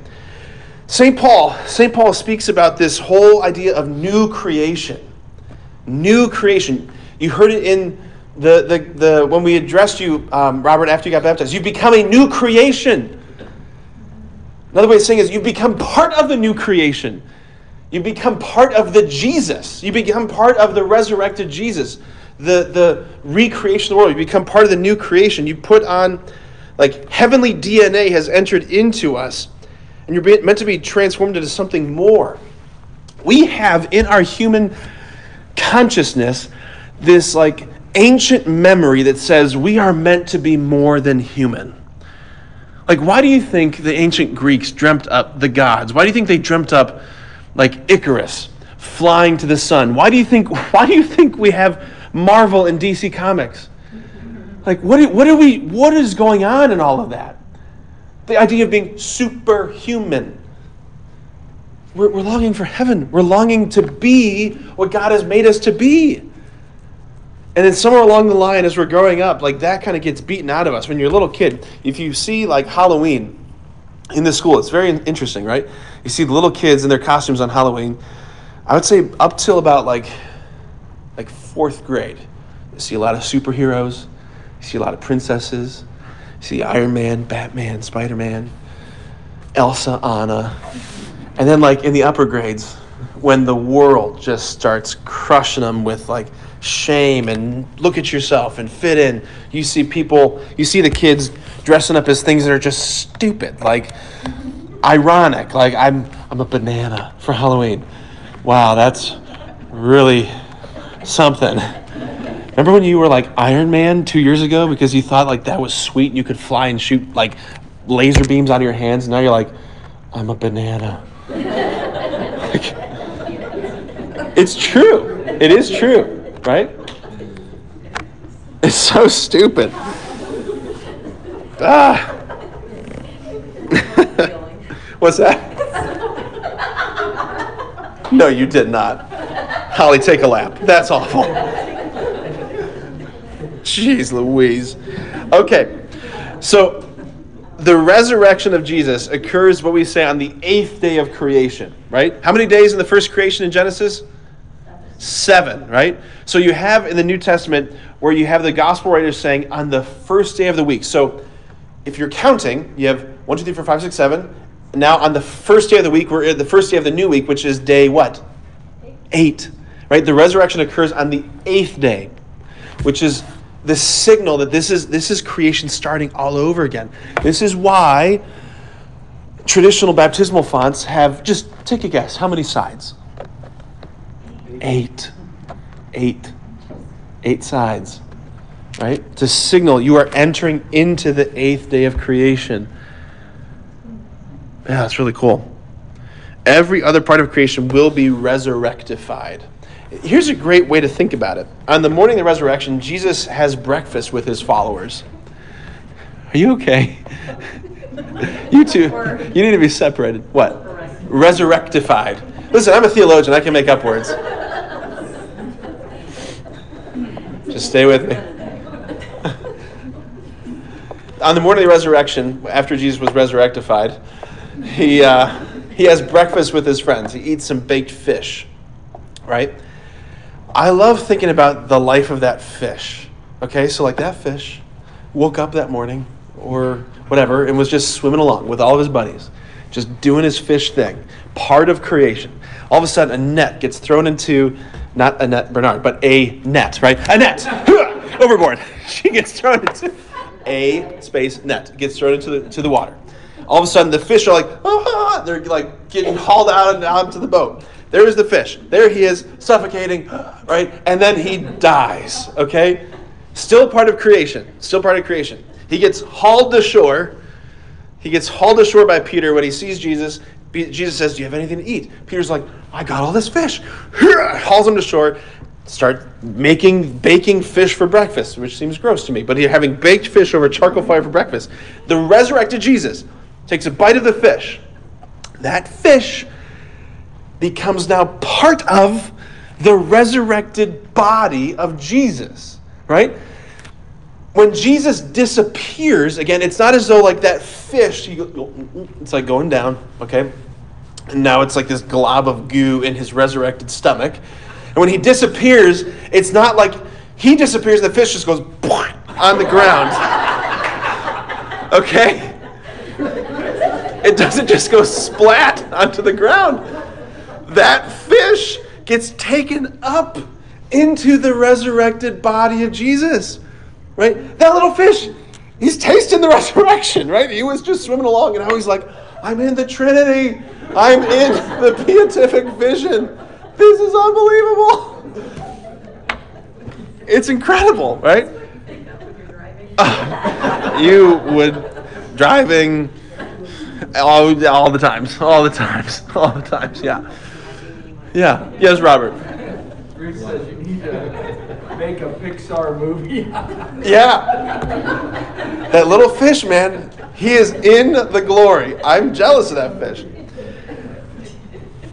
St. Paul, St. Paul speaks about this whole idea of new creation. New creation. You heard it in the, the, the when we addressed you, um, Robert, after you got baptized. You become a new creation. Another way of saying is you become part of the new creation. You become part of the Jesus. You become part of the resurrected Jesus, the, the recreation of the world. You become part of the new creation. You put on, like, heavenly DNA has entered into us, and you're meant to be transformed into something more. We have in our human consciousness this, like, ancient memory that says we are meant to be more than human. Like, why do you think the ancient Greeks dreamt up the gods? Why do you think they dreamt up like Icarus flying to the sun? Why do you think [laughs] why do you think we have Marvel and DC comics? Like what what are we what is going on in all of that? The idea of being superhuman. We're, we're longing for heaven. We're longing to be what God has made us to be. And then somewhere along the line, as we're growing up, like that kind of gets beaten out of us. When you're a little kid, if you see like Halloween in the school, it's very interesting, right? You see the little kids in their costumes on Halloween. I would say up till about like like fourth grade, you see a lot of superheroes. You see a lot of princesses. You see Iron Man, Batman, Spider Man, Elsa, Anna, and then like in the upper grades, when the world just starts crushing them with like shame and look at yourself and fit in. You see people, you see the kids dressing up as things that are just stupid, like ironic, like I'm I'm a banana for Halloween. Wow, that's really something. Remember when you were like Iron Man two years ago because you thought like that was sweet and you could fly and shoot like laser beams out of your hands? And now you're like, I'm a banana. [laughs] like, it's true. It is true right? It's so stupid. Ah. [laughs] What's that? No, you did not. Holly, take a lap. That's awful. Jeez Louise. Okay, so the resurrection of Jesus occurs, what we say, on the eighth day of creation, right? How many days in the first creation in Genesis? Seven, right? So you have in the New Testament where you have the gospel writers saying on the first day of the week. So if you're counting, you have one, two, three, four, five, six, seven. Now on the first day of the week, we're at the first day of the new week, which is day what? Eight. Right? The resurrection occurs on the eighth day, which is the signal that this is this is creation starting all over again. This is why traditional baptismal fonts have just take a guess, how many sides? Eight. Eight. Eight sides. Right? To signal you are entering into the eighth day of creation. Yeah, that's really cool. Every other part of creation will be resurrectified. Here's a great way to think about it. On the morning of the resurrection, Jesus has breakfast with his followers. Are you okay? [laughs] you two, you need to be separated. What? Resurrectified. Listen, I'm a theologian. I can make up words. Just stay with me. On the morning of the resurrection, after Jesus was resurrectified, he, uh, he has breakfast with his friends. He eats some baked fish, right? I love thinking about the life of that fish. Okay, so like that fish woke up that morning or whatever and was just swimming along with all of his buddies, just doing his fish thing, part of creation. All of a sudden, a net gets thrown into not Annette Bernard, but a net, right? A net, [laughs] overboard. [laughs] She gets thrown into [laughs] a space net, gets thrown into the, to the water. All of a sudden, the fish are like, ah, they're like getting hauled out and onto the boat. There is the fish. There he is, suffocating, [gasps] right? And then he dies, okay? Still part of creation. Still part of creation. He gets hauled to shore. He gets hauled ashore by Peter when he sees Jesus. Jesus says, Do you have anything to eat? Peter's like, I got all this fish. [laughs] Hauls him to shore. Start making, baking fish for breakfast, which seems gross to me, but he's having baked fish over charcoal fire for breakfast. The resurrected Jesus takes a bite of the fish. That fish becomes now part of the resurrected body of Jesus, right? When Jesus disappears, again, it's not as though like that fish, mm, mm, it's like going down, okay? And now it's like this glob of goo in his resurrected stomach. And when he disappears, it's not like he disappears and the fish just goes on the ground. [laughs] Okay? It doesn't just go splat onto the ground. That fish gets taken up into the resurrected body of Jesus. Right? That little fish, he's tasting the [laughs] resurrection, right? He was just swimming along and now he's like, I'm in the Trinity. I'm in [laughs] the beatific vision. This is unbelievable. [laughs] It's incredible, right? Uh, you would driving all, all the times, all the times, all the times. Yeah, yeah. Yes, Robert. Make a Pixar movie. [laughs] yeah. That little fish, man. He is in the glory. I'm jealous of that fish.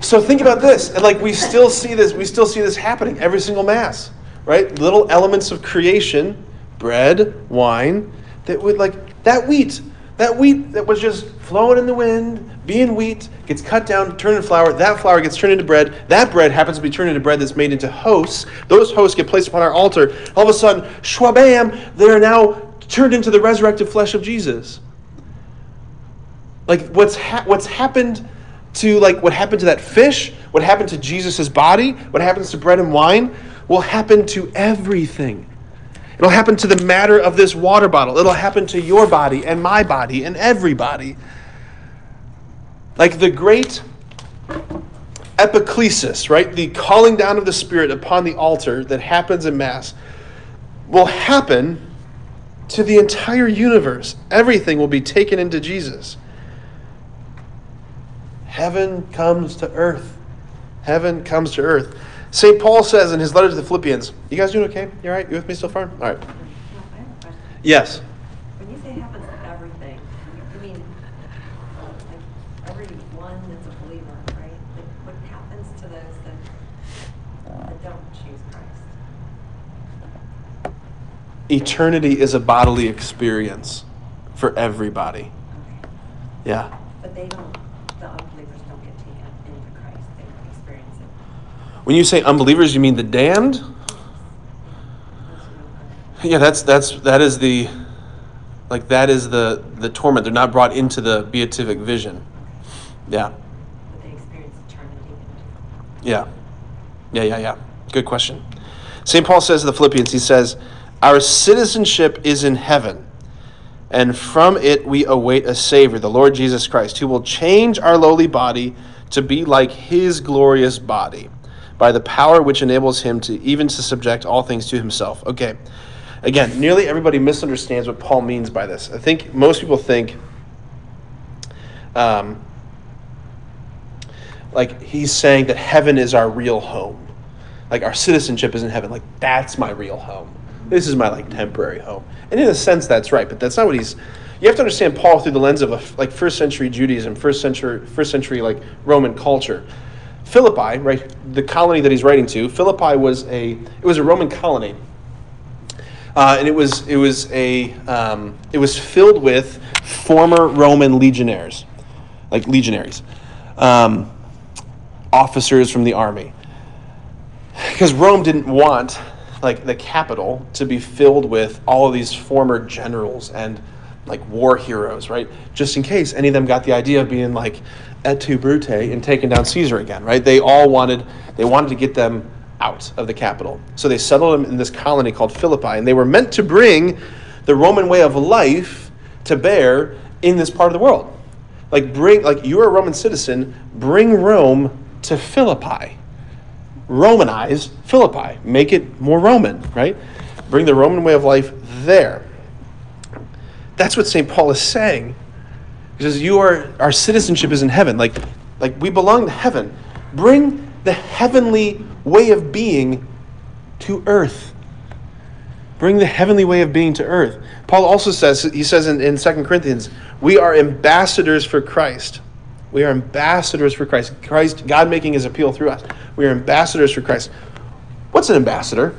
So think about this, and like we still see this, we still see this happening every single mass, right? Little elements of creation, bread, wine, that would like that wheat, that wheat that was just flowing in the wind, being wheat, gets cut down, turned into flour. That flour gets turned into bread. That bread happens to be turned into bread that's made into hosts. Those hosts get placed upon our altar. All of a sudden, shwabam, they're now turned into the resurrected flesh of Jesus. Like what's ha- what's happened to like what happened to that fish, what happened to Jesus' body, what happens to bread and wine, will happen to everything. It'll happen to the matter of this water bottle. It'll happen to your body and my body and everybody. Like the great epiclesis, right? The calling down of the Spirit upon the altar that happens in Mass will happen to the entire universe. Everything will be taken into Jesus. Heaven comes to earth. Heaven comes to earth. St. Paul says in his letter to the Philippians, you guys doing okay? You all right? You with me so far? All right. Yes. When you say happens to everything, you mean like everyone that's a believer, right? Like what happens to those that, that don't choose Christ? Eternity is a bodily experience for everybody. Okay. Yeah. But they don't, the unbelievers don't get taken into Christ. They don't experience it. When you say unbelievers, you mean the damned? Those who don't know. Yeah, that's that's that is the like that is the the torment. They're not brought into the beatific vision. Yeah. But they experience eternity in a different Yeah. Yeah, yeah, yeah. Good question. St. Paul says to the Philippians, he says, Our citizenship is in heaven, and from it we await a Savior, the Lord Jesus Christ, who will change our lowly body to be like his glorious body by the power which enables him to even to subject all things to himself. Okay. Again, nearly everybody misunderstands what Paul means by this. I think most people think um, like he's saying that heaven is our real home. Like our citizenship is in heaven. Like that's my real home. This is my like temporary home. And in a sense that's right, but that's not what he's you have to understand Paul through the lens of a, like first century Judaism, first century first century like Roman culture. Philippi, right, the colony that he's writing to, Philippi was a it was a Roman colony. Uh, and it was it was a um, it was filled with former Roman legionnaires, like legionaries, um, officers from the army, because Rome didn't want like the capital to be filled with all of these former generals and like war heroes, right? Just in case any of them got the idea of being like et tu brute and taking down Caesar again, right? They all wanted they wanted to get them out of the capital. So they settled them in this colony called Philippi, and they were meant to bring the Roman way of life to bear in this part of the world. Like bring like you're a Roman citizen, bring Rome to Philippi. Romanize Philippi, make it more Roman, right? Bring the Roman way of life there. That's what St. Paul is saying. He says, You are our citizenship is in heaven. Like, like we belong to heaven. Bring the heavenly way of being to earth. Bring the heavenly way of being to earth. Paul also says, he says in, in 2 Corinthians, we are ambassadors for Christ. We are ambassadors for Christ. Christ, God making his appeal through us. We are ambassadors for Christ. What's an ambassador?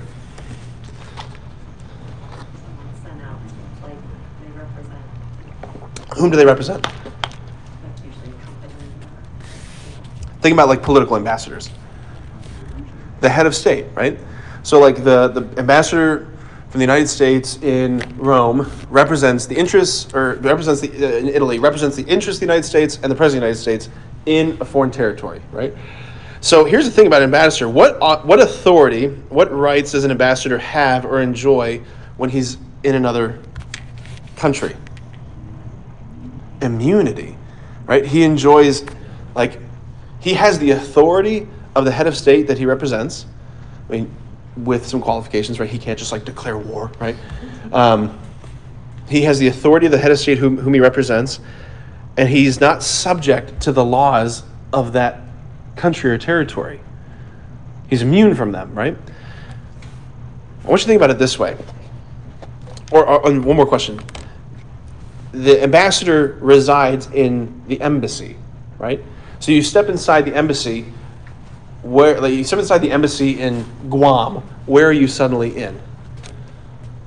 Someone sent out, like, they represent, Whom do they represent? Think about like political ambassadors. The head of state, right? So like the, the ambassador from the United States in Rome represents the interests, or represents the uh, in Italy represents the interests of the United States and the president of the United States in a foreign territory, right? So here's the thing about an ambassador: what uh, what authority, what rights does an ambassador have or enjoy when he's in another country? Immunity, right? He enjoys like he has the authority of the head of state that he represents. I mean, with some qualifications, right? He can't just like declare war, right? Um, he has the authority of the head of state whom, whom he represents, and he's not subject to the laws of that country or territory. He's immune from them, right? I want you to think about it this way. Or, or one more question. The ambassador resides in the embassy, right? So you step inside the embassy. Where like you step inside the embassy in Guam. Where are you suddenly in?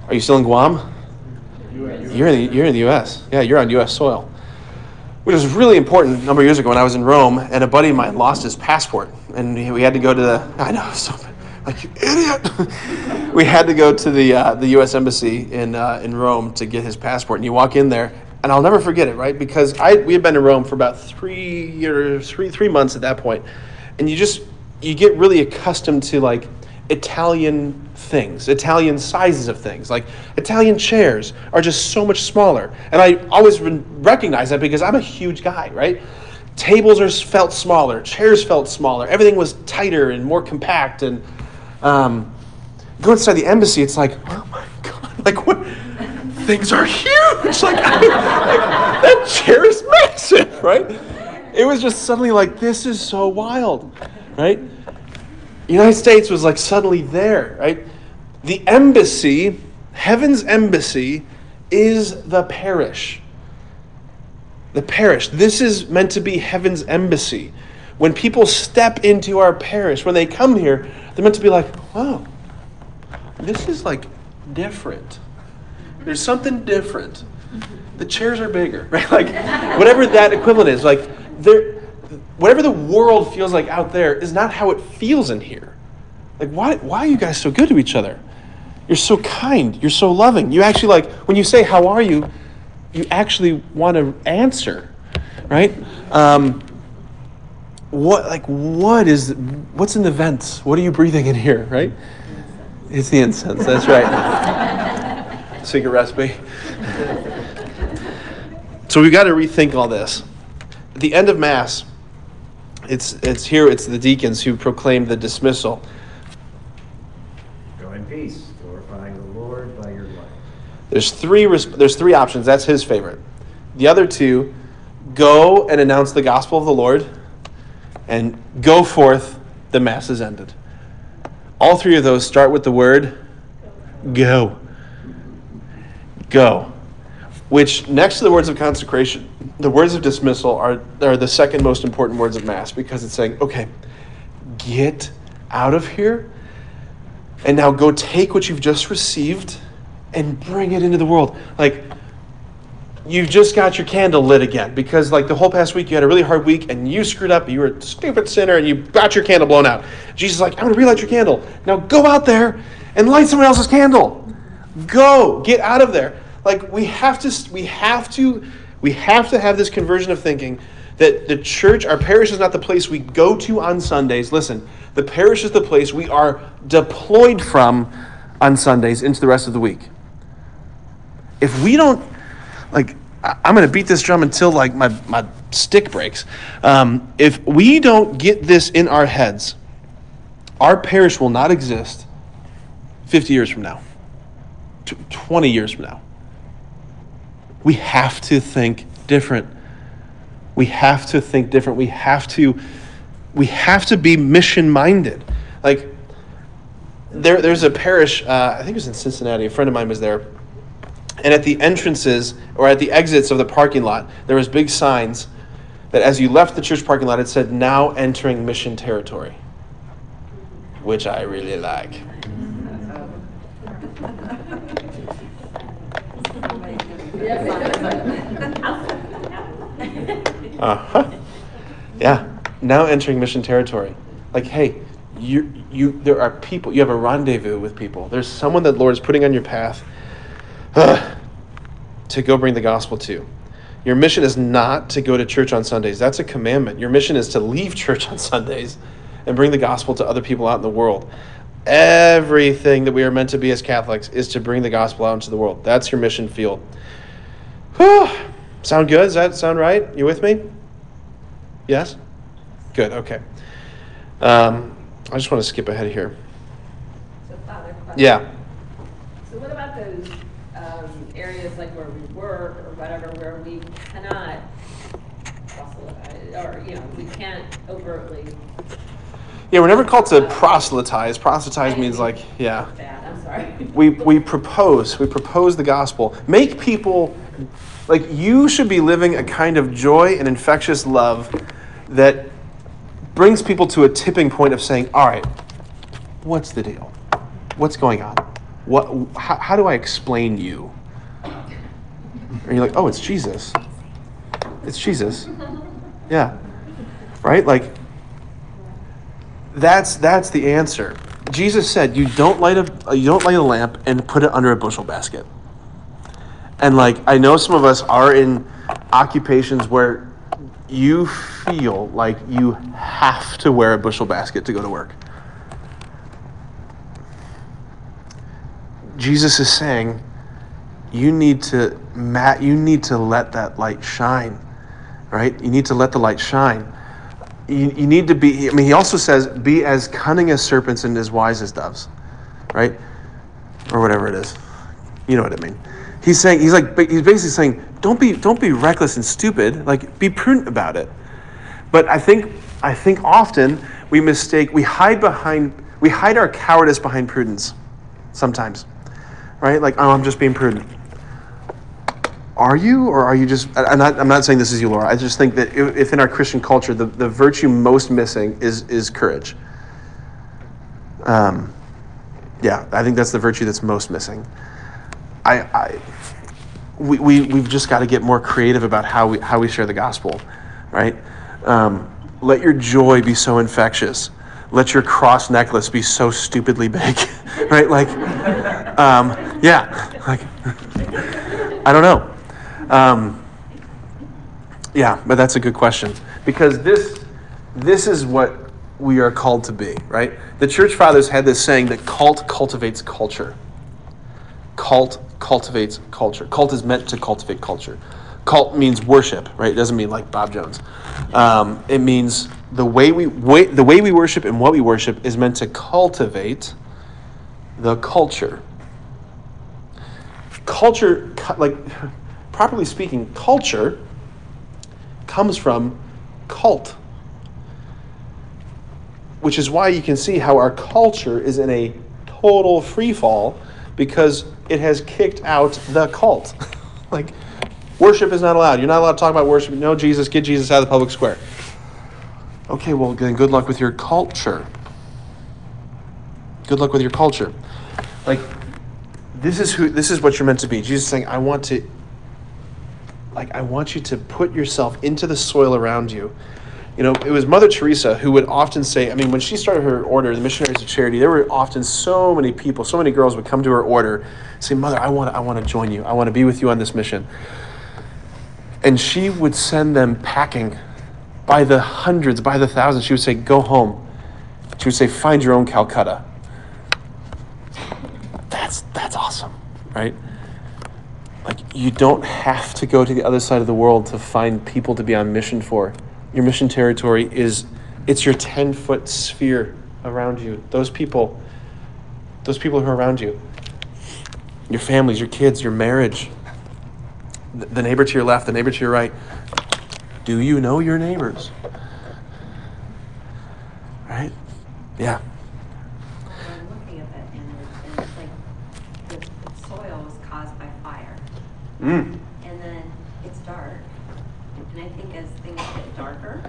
Are you still in Guam? You're in the you're in the U.S. Yeah, you're on U.S. soil, which was really important a number of years ago when I was in Rome, and a buddy of mine lost his passport, and we had to go to the. I know, so like you idiot. [laughs] we had to go to the uh, the U.S. embassy in uh, in Rome to get his passport, and you walk in there, and I'll never forget it, right? Because I we had been in Rome for about three years, three three months at that point, and you just you get really accustomed to like Italian things, Italian sizes of things. Like Italian chairs are just so much smaller, and I always recognize that because I'm a huge guy, right? Tables are felt smaller, chairs felt smaller, everything was tighter and more compact, and um, go inside the embassy, it's like, oh my god, [laughs] like what? Things are huge. Like, [laughs] I like that chair is massive, [laughs] right? It was just suddenly like this is so wild, right? United States was like suddenly there, right? The embassy, heaven's embassy, is the parish. The parish. This is meant to be heaven's embassy. When people step into our parish, when they come here, they're meant to be like, wow, this is like different. There's something different. The chairs are bigger, [laughs] right? Like whatever that equivalent is, like there whatever the world feels like out there is not how it feels in here. Like why why are you guys so good to each other? You're so kind, you're so loving. You actually like when you say how are you, you actually want to answer, right? Um, what like what is what's in the vents? What are you breathing in here, right? It's the incense. That's right. [laughs] Secret recipe. So we've got to rethink all this. At the end of Mass, it's it's here. It's the deacons who proclaim the dismissal. Go in peace, glorifying the Lord by your life. There's three. res- There's three options. That's his favorite. The other two, go and announce the gospel of the Lord, and go forth. The mass is ended. All three of those start with the word go. Go. Which, next to the words of consecration, the words of dismissal are, are the second most important words of Mass because it's saying, okay, get out of here and now go take what you've just received and bring it into the world. Like, you've just got your candle lit again because, like, the whole past week you had a really hard week and you screwed up. You were a stupid sinner and you got your candle blown out. Jesus is like, I'm going to relight your candle. Now go out there and light someone else's candle. Go. Get out of there. Like, we have to, we have to, we have to have this conversion of thinking that the church, our parish is not the place we go to on Sundays. Listen, the parish is the place we are deployed from on Sundays into the rest of the week. If we don't, like, I'm going to beat this drum until like my, my stick breaks. Um, if we don't get this in our heads, our parish will not exist 50 years from now, 20 years from now. We have to think different. We have to think different. We have to we have to be mission minded. Like there, there's a parish. Uh, I think it was in Cincinnati. A friend of mine was there, and at the entrances or at the exits of the parking lot, there was big signs that as you left the church parking lot, it said "Now entering mission territory," which I really like. Uh huh. Yeah. Now entering mission territory. Like, hey, you you there are people. You have a rendezvous with people. There's someone that Lord is putting on your path [sighs] to go bring the gospel to. Your mission is not to go to church on Sundays. That's a commandment. Your mission is to leave church on Sundays and bring the gospel to other people out in the world. Everything that we are meant to be as Catholics is to bring the gospel out into the world. That's your mission field. Whew. Sound good? Does that sound right? You with me? Yes? Good, okay. Um, I just want to skip ahead here. So Father. Yeah. So what about those um, areas like where we work or whatever, where we cannot proselytize, or, you know, we can't overtly, Yeah, we're never called to proselytize. Proselytize means like, yeah. bad, I'm sorry. [laughs] We, we propose. We propose the gospel. Make people, like, you should be living a kind of joy and infectious love that brings people to a tipping point of saying, all right, what's the deal? What's going on? What, how, how do I explain you? And you're like, oh, it's Jesus. It's Jesus. Yeah. Right? Like, that's that's the answer. Jesus said, "You don't light a you don't light a lamp and put it under a bushel basket." And like I know some of us are in occupations where you feel like you have to wear a bushel basket to go to work. Jesus is saying, you need to Matt, you need to let that light shine. Right? You need to let the light shine. You, you need to be i mean he also says be as cunning as serpents and as wise as doves right? Or whatever it is. You know what i mean. He's saying he's like he's basically saying don't be don't be reckless and stupid. Like be prudent about it. But i think i think often we mistake we hide behind we hide our cowardice behind prudence sometimes right? Like oh i'm just being prudent. Are you or are you just i'm not, I'm not saying this is you laura. I just think that if in our christian culture the, the virtue most missing is is courage. Um, yeah i think that's the virtue that's most missing. I, I we, we, we've just got to get more creative about how we, how we share the gospel right? Um, let your joy be so infectious let your cross necklace be so stupidly big [laughs] right like um, yeah like [laughs] i don't know um, yeah, but that's a good question because this this is what we are called to be, right? The church fathers had this saying that cult cultivates culture. Cult cultivates culture. Cult is meant to cultivate culture. Cult means worship, right? It doesn't mean like Bob Jones. Um, it means the way we way, the way we worship and what we worship is meant to cultivate the culture. Culture, like [laughs] properly speaking, culture comes from cult. Which is why you can see how our culture is in a total free fall because it has kicked out the cult. [laughs] like, worship is not allowed. You're not allowed to talk about worship. No, Jesus, get Jesus out of the public square. Okay, well, then good luck with your culture. Good luck with your culture. Like, this is who this is what you're meant to be. Jesus saying, I want to like I want you to put yourself into the soil around you. You know, it was Mother Teresa who would often say, I mean, when she started her order, the Missionaries of Charity, there were often so many people, so many girls would come to her order, say, Mother, I want, I want to join you. I want to be with you on this mission. And she would send them packing by the hundreds, by the thousands. She would say, Go home. She would say, Find your own Calcutta. That's that's awesome, right? like you don't have to go to the other side of the world to find people to be on mission for. Your mission territory is it's your 10 foot sphere around you. Those people, those people who are around you, your families, your kids, your marriage, the, the neighbor to your left, the neighbor to your right. Do you know your neighbors? Right? Yeah. Well, I'm looking at that image, and it's like, the the soil was caused by fire, Mm. and then it's dark, and I think as things get darker,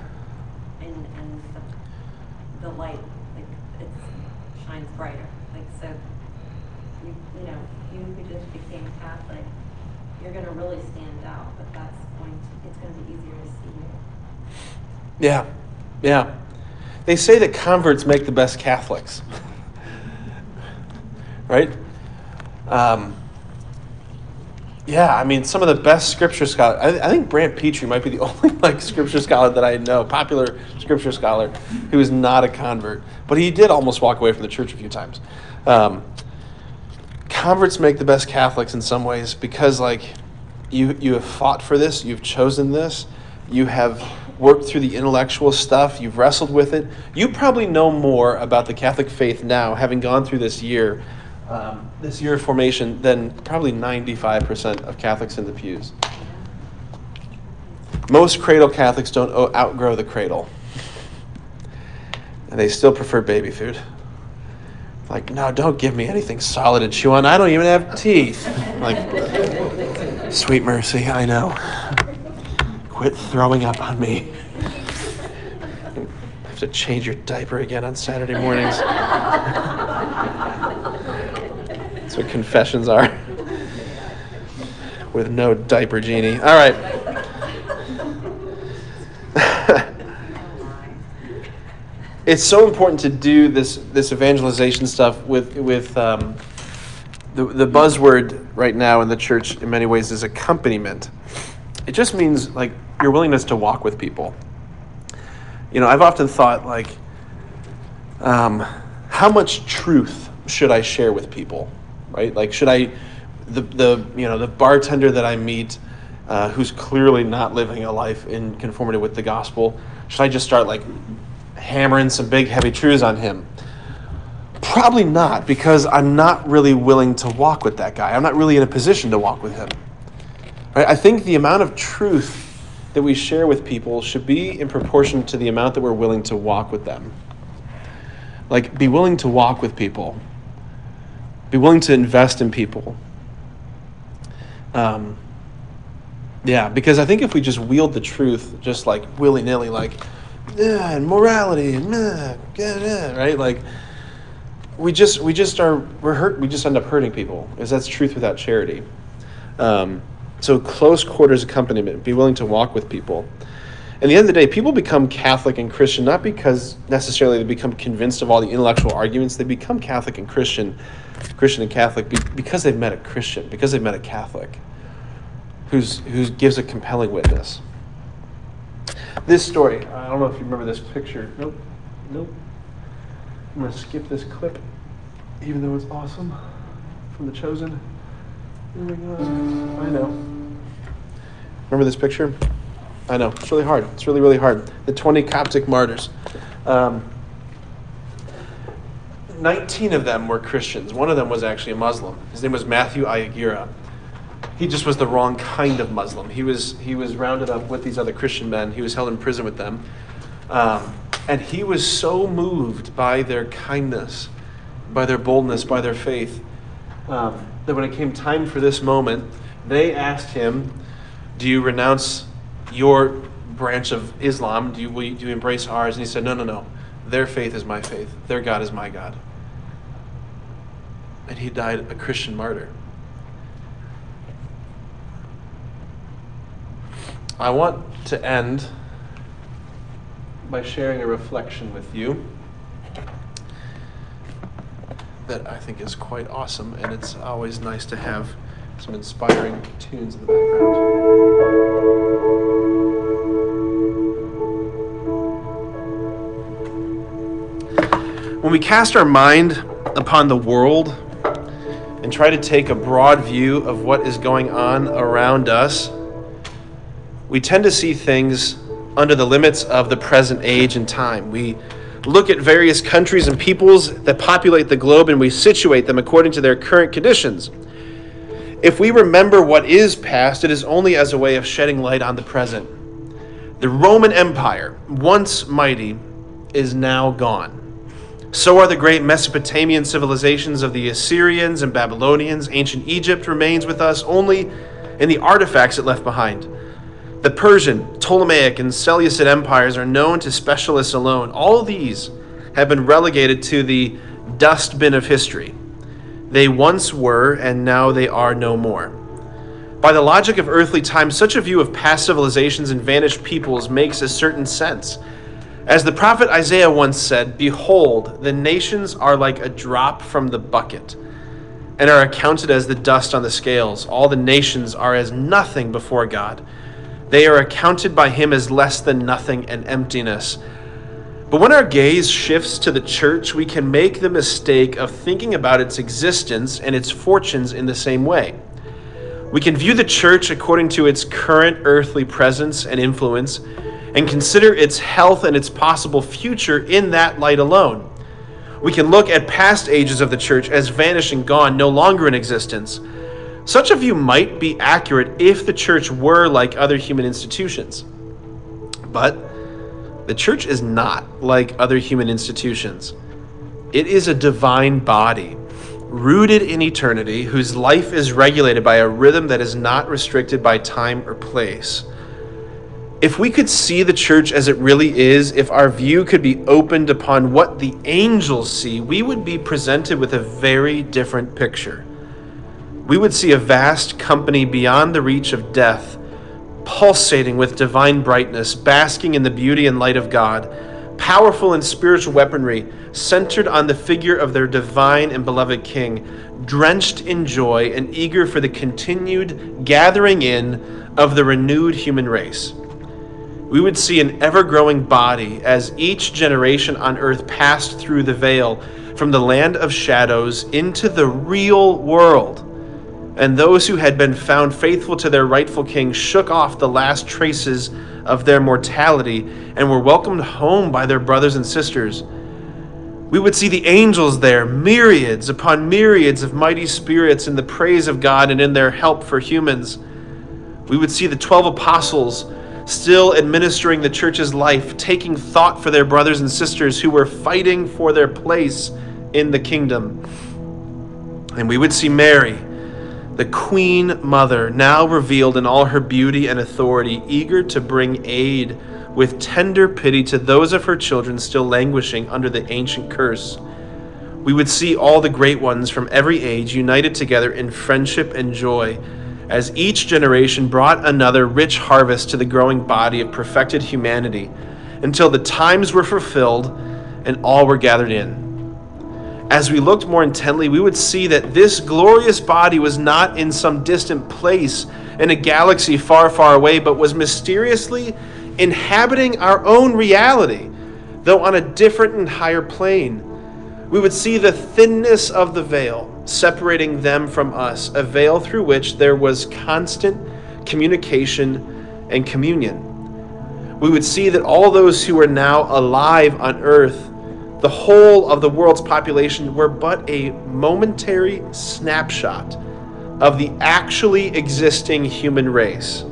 and, and the, the light, like, it shines brighter, like, so, you, you know, you who just became Catholic, you're gonna really stand out, but that's going to, it's gonna be easier to see you. Yeah. Yeah. They say that converts make the best Catholics. [laughs] right? Um, yeah, I mean, some of the best scripture scholars. I, I think Brant Pitre might be the [laughs] only like scripture scholar that I know, popular scripture scholar, who is not a convert, but he did almost walk away from the church a few times. Um, converts make the best Catholics in some ways because, like, you you have fought for this, you've chosen this, you have worked through the intellectual stuff, you've wrestled with it. You probably know more about the Catholic faith now, having gone through this year, um, this year of formation, than probably 95% of Catholics in the pews. Most cradle Catholics don't outgrow the cradle, and they still prefer baby food. Like, no, don't give me anything solid to chew on. I don't even have teeth. Like, [laughs] sweet mercy, I know. Quit throwing up on me. I have to change your diaper again on Saturday mornings. That's what confessions are. With no diaper genie. All right. [laughs] it's so important to do this this evangelization stuff with with um, the the buzzword right now in the church in many ways is accompaniment. It just means like your willingness to walk with people. You know, I've often thought like, um, how much truth should I share with people, right? Like, should I, the the you know the bartender that I meet, uh, who's clearly not living a life in conformity with the gospel, should I just start like hammering some big heavy truths on him? Probably not, because I'm not really willing to walk with that guy. I'm not really in a position to walk with him. Right? I think the amount of truth that we share with people should be in proportion to the amount that we're willing to walk with them. Like, be willing to walk with people, be willing to invest in people. Um, yeah, because I think if we just wield the truth just like willy nilly, like, yeah, and morality, and uh, yeah, right? Like, we just we just are we're hurt. We just end up hurting people, because that's truth without charity. Um, so close quarters accompaniment, be willing to walk with people. At the end of the day, people become Catholic and Christian not because necessarily they become convinced of all the intellectual arguments. They become Catholic and Christian, Christian and Catholic because they've met a Christian, because they've met a Catholic, who's who gives a compelling witness. This story, I don't know if you remember this picture. Nope, nope. I'm gonna skip this clip, even though it's awesome, from The Chosen. I know. Remember this picture? I know. It's really hard. It's really, really hard. The 20 Coptic martyrs. Um, 19 of them were Christians. One of them was actually a Muslim. His name was Matthew Ayariga. He just was the wrong kind of Muslim. He was, he was rounded up with these other Christian men. He was held in prison with them. Um, and he was so moved by their kindness, by their boldness, by their faith, um, that when it came time for this moment, they asked him, Do you renounce your branch of Islam? Do you, do you embrace ours? And he said, No, no, no. Their faith is my faith. Their God is my God. And he died a Christian martyr. I want to end by sharing a reflection with you that I think is quite awesome, and it's always nice to have some inspiring tunes in the background. When we cast our mind upon the world and try to take a broad view of what is going on around us, we tend to see things under the limits of the present age and time. We look at various countries and peoples that populate the globe and we situate them according to their current conditions. If we remember what is past, it is only as a way of shedding light on the present. The Roman Empire, once mighty, is now gone. So are the great Mesopotamian civilizations of the Assyrians and Babylonians. Ancient Egypt remains with us only in the artifacts it left behind. The Persian, Ptolemaic, and Seleucid empires are known to specialists alone. All these have been relegated to the dustbin of history. They once were, and now they are no more. By the logic of earthly time, such a view of past civilizations and vanished peoples makes a certain sense. As the prophet Isaiah once said, Behold, the nations are like a drop from the bucket, and are accounted as the dust on the scales. All the nations are as nothing before God. They are accounted by him as less than nothing and emptiness. But when our gaze shifts to the church, we can make the mistake of thinking about its existence and its fortunes in the same way. We can view the church according to its current earthly presence and influence and consider its health and its possible future in that light alone. We can look at past ages of the church as vanishing, gone, no longer in existence such a view might be accurate if the church were like other human institutions. But the church is not like other human institutions. It is a divine body, rooted in eternity, whose life is regulated by a rhythm that is not restricted by time or place. If we could see the church as it really is, if our view could be opened upon what the angels see, we would be presented with a very different picture we would see a vast company beyond the reach of death, pulsating with divine brightness, basking in the beauty and light of God, powerful in spiritual weaponry, centered on the figure of their divine and beloved King, drenched in joy and eager for the continued gathering in of the renewed human race. We would see an ever growing body as each generation on earth passed through the veil from the land of shadows into the real world and those who had been found faithful to their rightful king shook off the last traces of their mortality and were welcomed home by their brothers and sisters. We would see the angels there, myriads upon myriads of mighty spirits in the praise of God and in their help for humans. We would see the 12 apostles still administering the church's life, taking thought for their brothers and sisters who were fighting for their place in the kingdom. And we would see Mary the Queen Mother, now revealed in all her beauty and authority, eager to bring aid with tender pity to those of her children still languishing under the ancient curse. We would see all the great ones from every age united together in friendship and joy, as each generation brought another rich harvest to the growing body of perfected humanity, until the times were fulfilled and all were gathered in as we looked more intently, we would see that this glorious body was not in some distant place in a galaxy far, far away, but was mysteriously inhabiting our own reality, though on a different and higher plane. We would see the thinness of the veil separating them from us, a veil through which there was constant communication and communion. We would see that all those who are now alive on earth the whole of the world's population were but a momentary snapshot of the actually existing human race.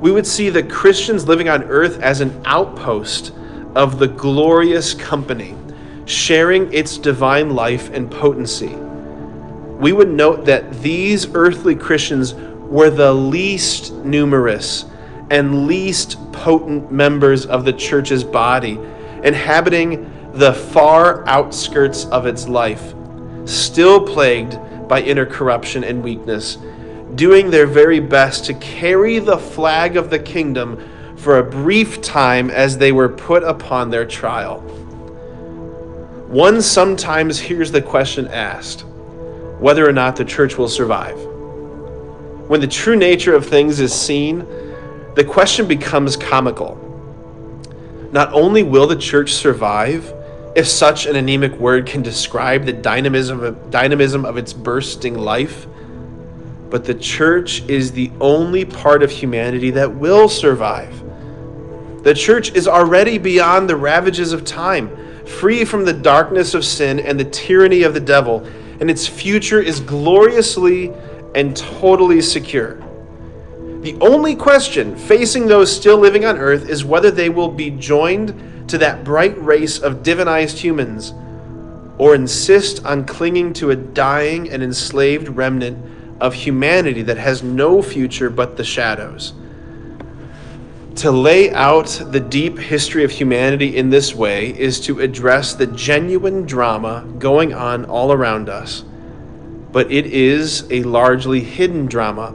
We would see the Christians living on earth as an outpost of the glorious company, sharing its divine life and potency. We would note that these earthly Christians were the least numerous and least potent members of the church's body, inhabiting the far outskirts of its life, still plagued by inner corruption and weakness, doing their very best to carry the flag of the kingdom for a brief time as they were put upon their trial. One sometimes hears the question asked whether or not the church will survive. When the true nature of things is seen, the question becomes comical. Not only will the church survive, if such an anemic word can describe the dynamism of, dynamism of its bursting life. But the church is the only part of humanity that will survive. The church is already beyond the ravages of time, free from the darkness of sin and the tyranny of the devil, and its future is gloriously and totally secure. The only question facing those still living on earth is whether they will be joined to that bright race of divinized humans or insist on clinging to a dying and enslaved remnant of humanity that has no future but the shadows. To lay out the deep history of humanity in this way is to address the genuine drama going on all around us, but it is a largely hidden drama.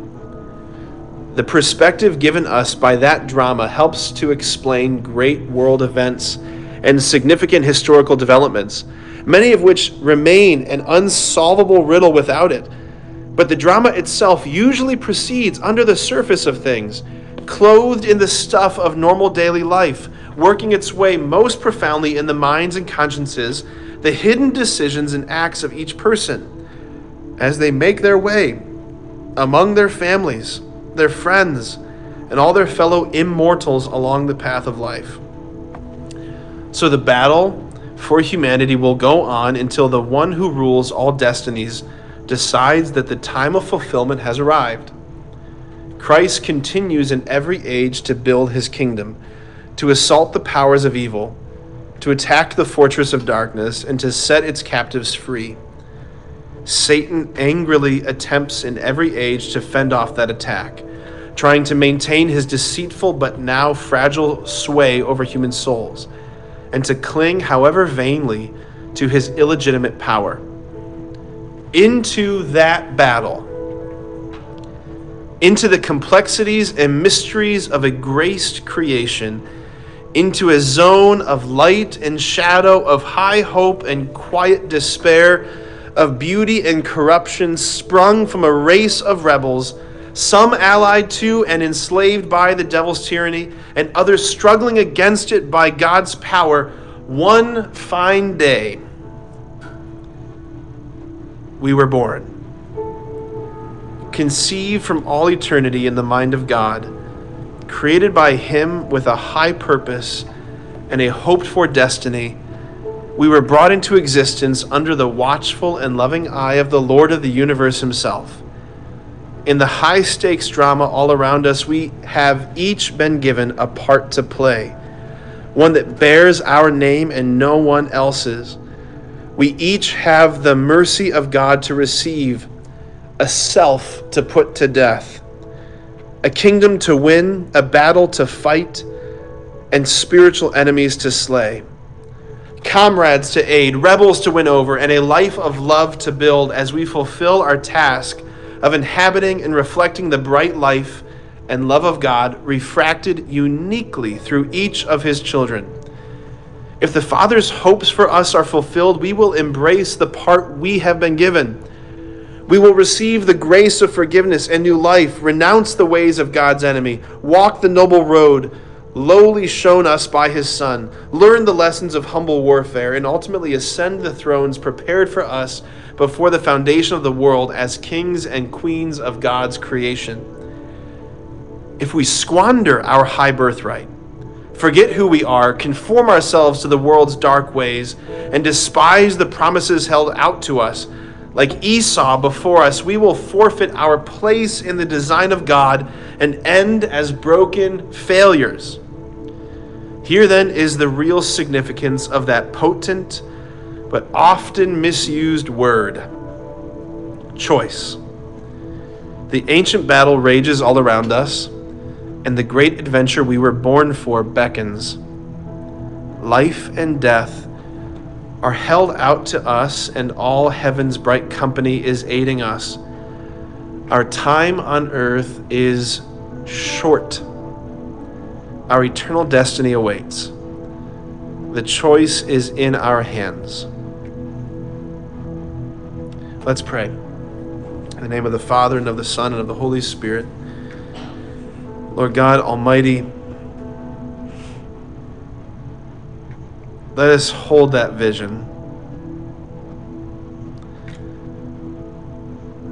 The perspective given us by that drama helps to explain great world events and significant historical developments, many of which remain an unsolvable riddle without it. But the drama itself usually proceeds under the surface of things clothed in the stuff of normal daily life, working its way most profoundly in the minds and consciences, the hidden decisions and acts of each person as they make their way among their families, their friends, and all their fellow immortals along the path of life. So the battle for humanity will go on until the one who rules all destinies decides that the time of fulfillment has arrived. Christ continues in every age to build his kingdom, to assault the powers of evil, to attack the fortress of darkness, and to set its captives free. Satan angrily attempts in every age to fend off that attack, trying to maintain his deceitful but now fragile sway over human souls, and to cling, however vainly, to his illegitimate power. Into that battle, into the complexities and mysteries of a graced creation, into a zone of light and shadow, of high hope and quiet despair, of beauty and corruption, sprung from a race of rebels, some allied to and enslaved by the devil's tyranny, and others struggling against it by God's power, one fine day. We were born. Conceived from all eternity in the mind of God, created by Him with a high purpose and a hoped for destiny, we were brought into existence under the watchful and loving eye of the Lord of the universe Himself. In the high stakes drama all around us, we have each been given a part to play, one that bears our name and no one else's. We each have the mercy of God to receive a self to put to death, a kingdom to win, a battle to fight, and spiritual enemies to slay, comrades to aid, rebels to win over, and a life of love to build as we fulfill our task of inhabiting and reflecting the bright life and love of God refracted uniquely through each of his children. If the Father's hopes for us are fulfilled, we will embrace the part we have been given. We will receive the grace of forgiveness and new life, renounce the ways of God's enemy, walk the noble road lowly shown us by his Son, learn the lessons of humble warfare, and ultimately ascend the thrones prepared for us before the foundation of the world as kings and queens of God's creation. If we squander our high birthright, forget who we are, conform ourselves to the world's dark ways, and despise the promises held out to us, like Esau before us, we will forfeit our place in the design of God and end as broken failures. Here then is the real significance of that potent but often misused word choice. The ancient battle rages all around us, and the great adventure we were born for beckons. Life and death are held out to us, and all heaven's bright company is aiding us. Our time on earth is short. Our eternal destiny awaits. The choice is in our hands. Let's pray. In the name of the Father, and of the Son, and of the Holy Spirit. Lord God Almighty, Let us hold that vision.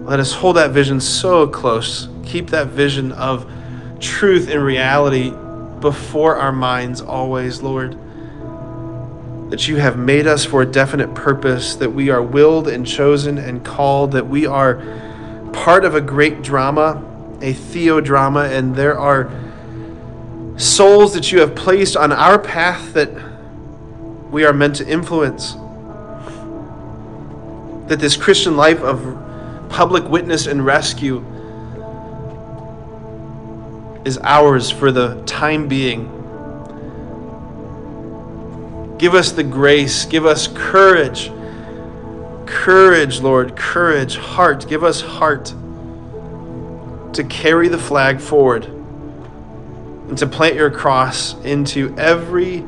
Let us hold that vision so close. Keep that vision of truth and reality before our minds always, Lord. That you have made us for a definite purpose, that we are willed and chosen and called, that we are part of a great drama, a theodrama, and there are souls that you have placed on our path that we are meant to influence. That this Christian life of public witness and rescue is ours for the time being. Give us the grace, give us courage. Courage, Lord, courage, heart. Give us heart to carry the flag forward and to plant your cross into every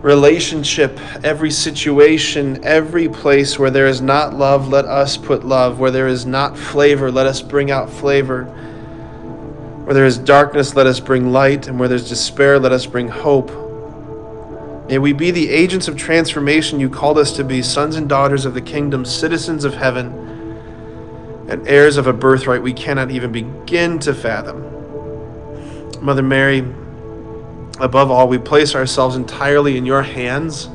relationship, every situation, every place where there is not love, let us put love. Where there is not flavor, let us bring out flavor. Where there is darkness, let us bring light. And where there's despair, let us bring hope. May we be the agents of transformation you called us to be, sons and daughters of the kingdom, citizens of heaven, and heirs of a birthright we cannot even begin to fathom. Mother Mary, Above all, we place ourselves entirely in your hands.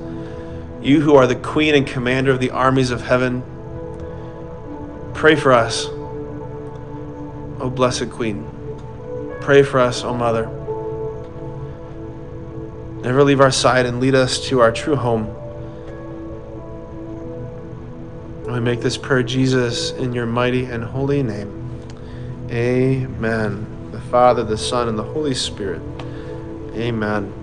You who are the queen and commander of the armies of heaven, pray for us, O blessed queen. Pray for us, O mother. Never leave our side and lead us to our true home. We make this prayer, Jesus, in your mighty and holy name. Amen. The Father, the Son, and the Holy Spirit. Amen.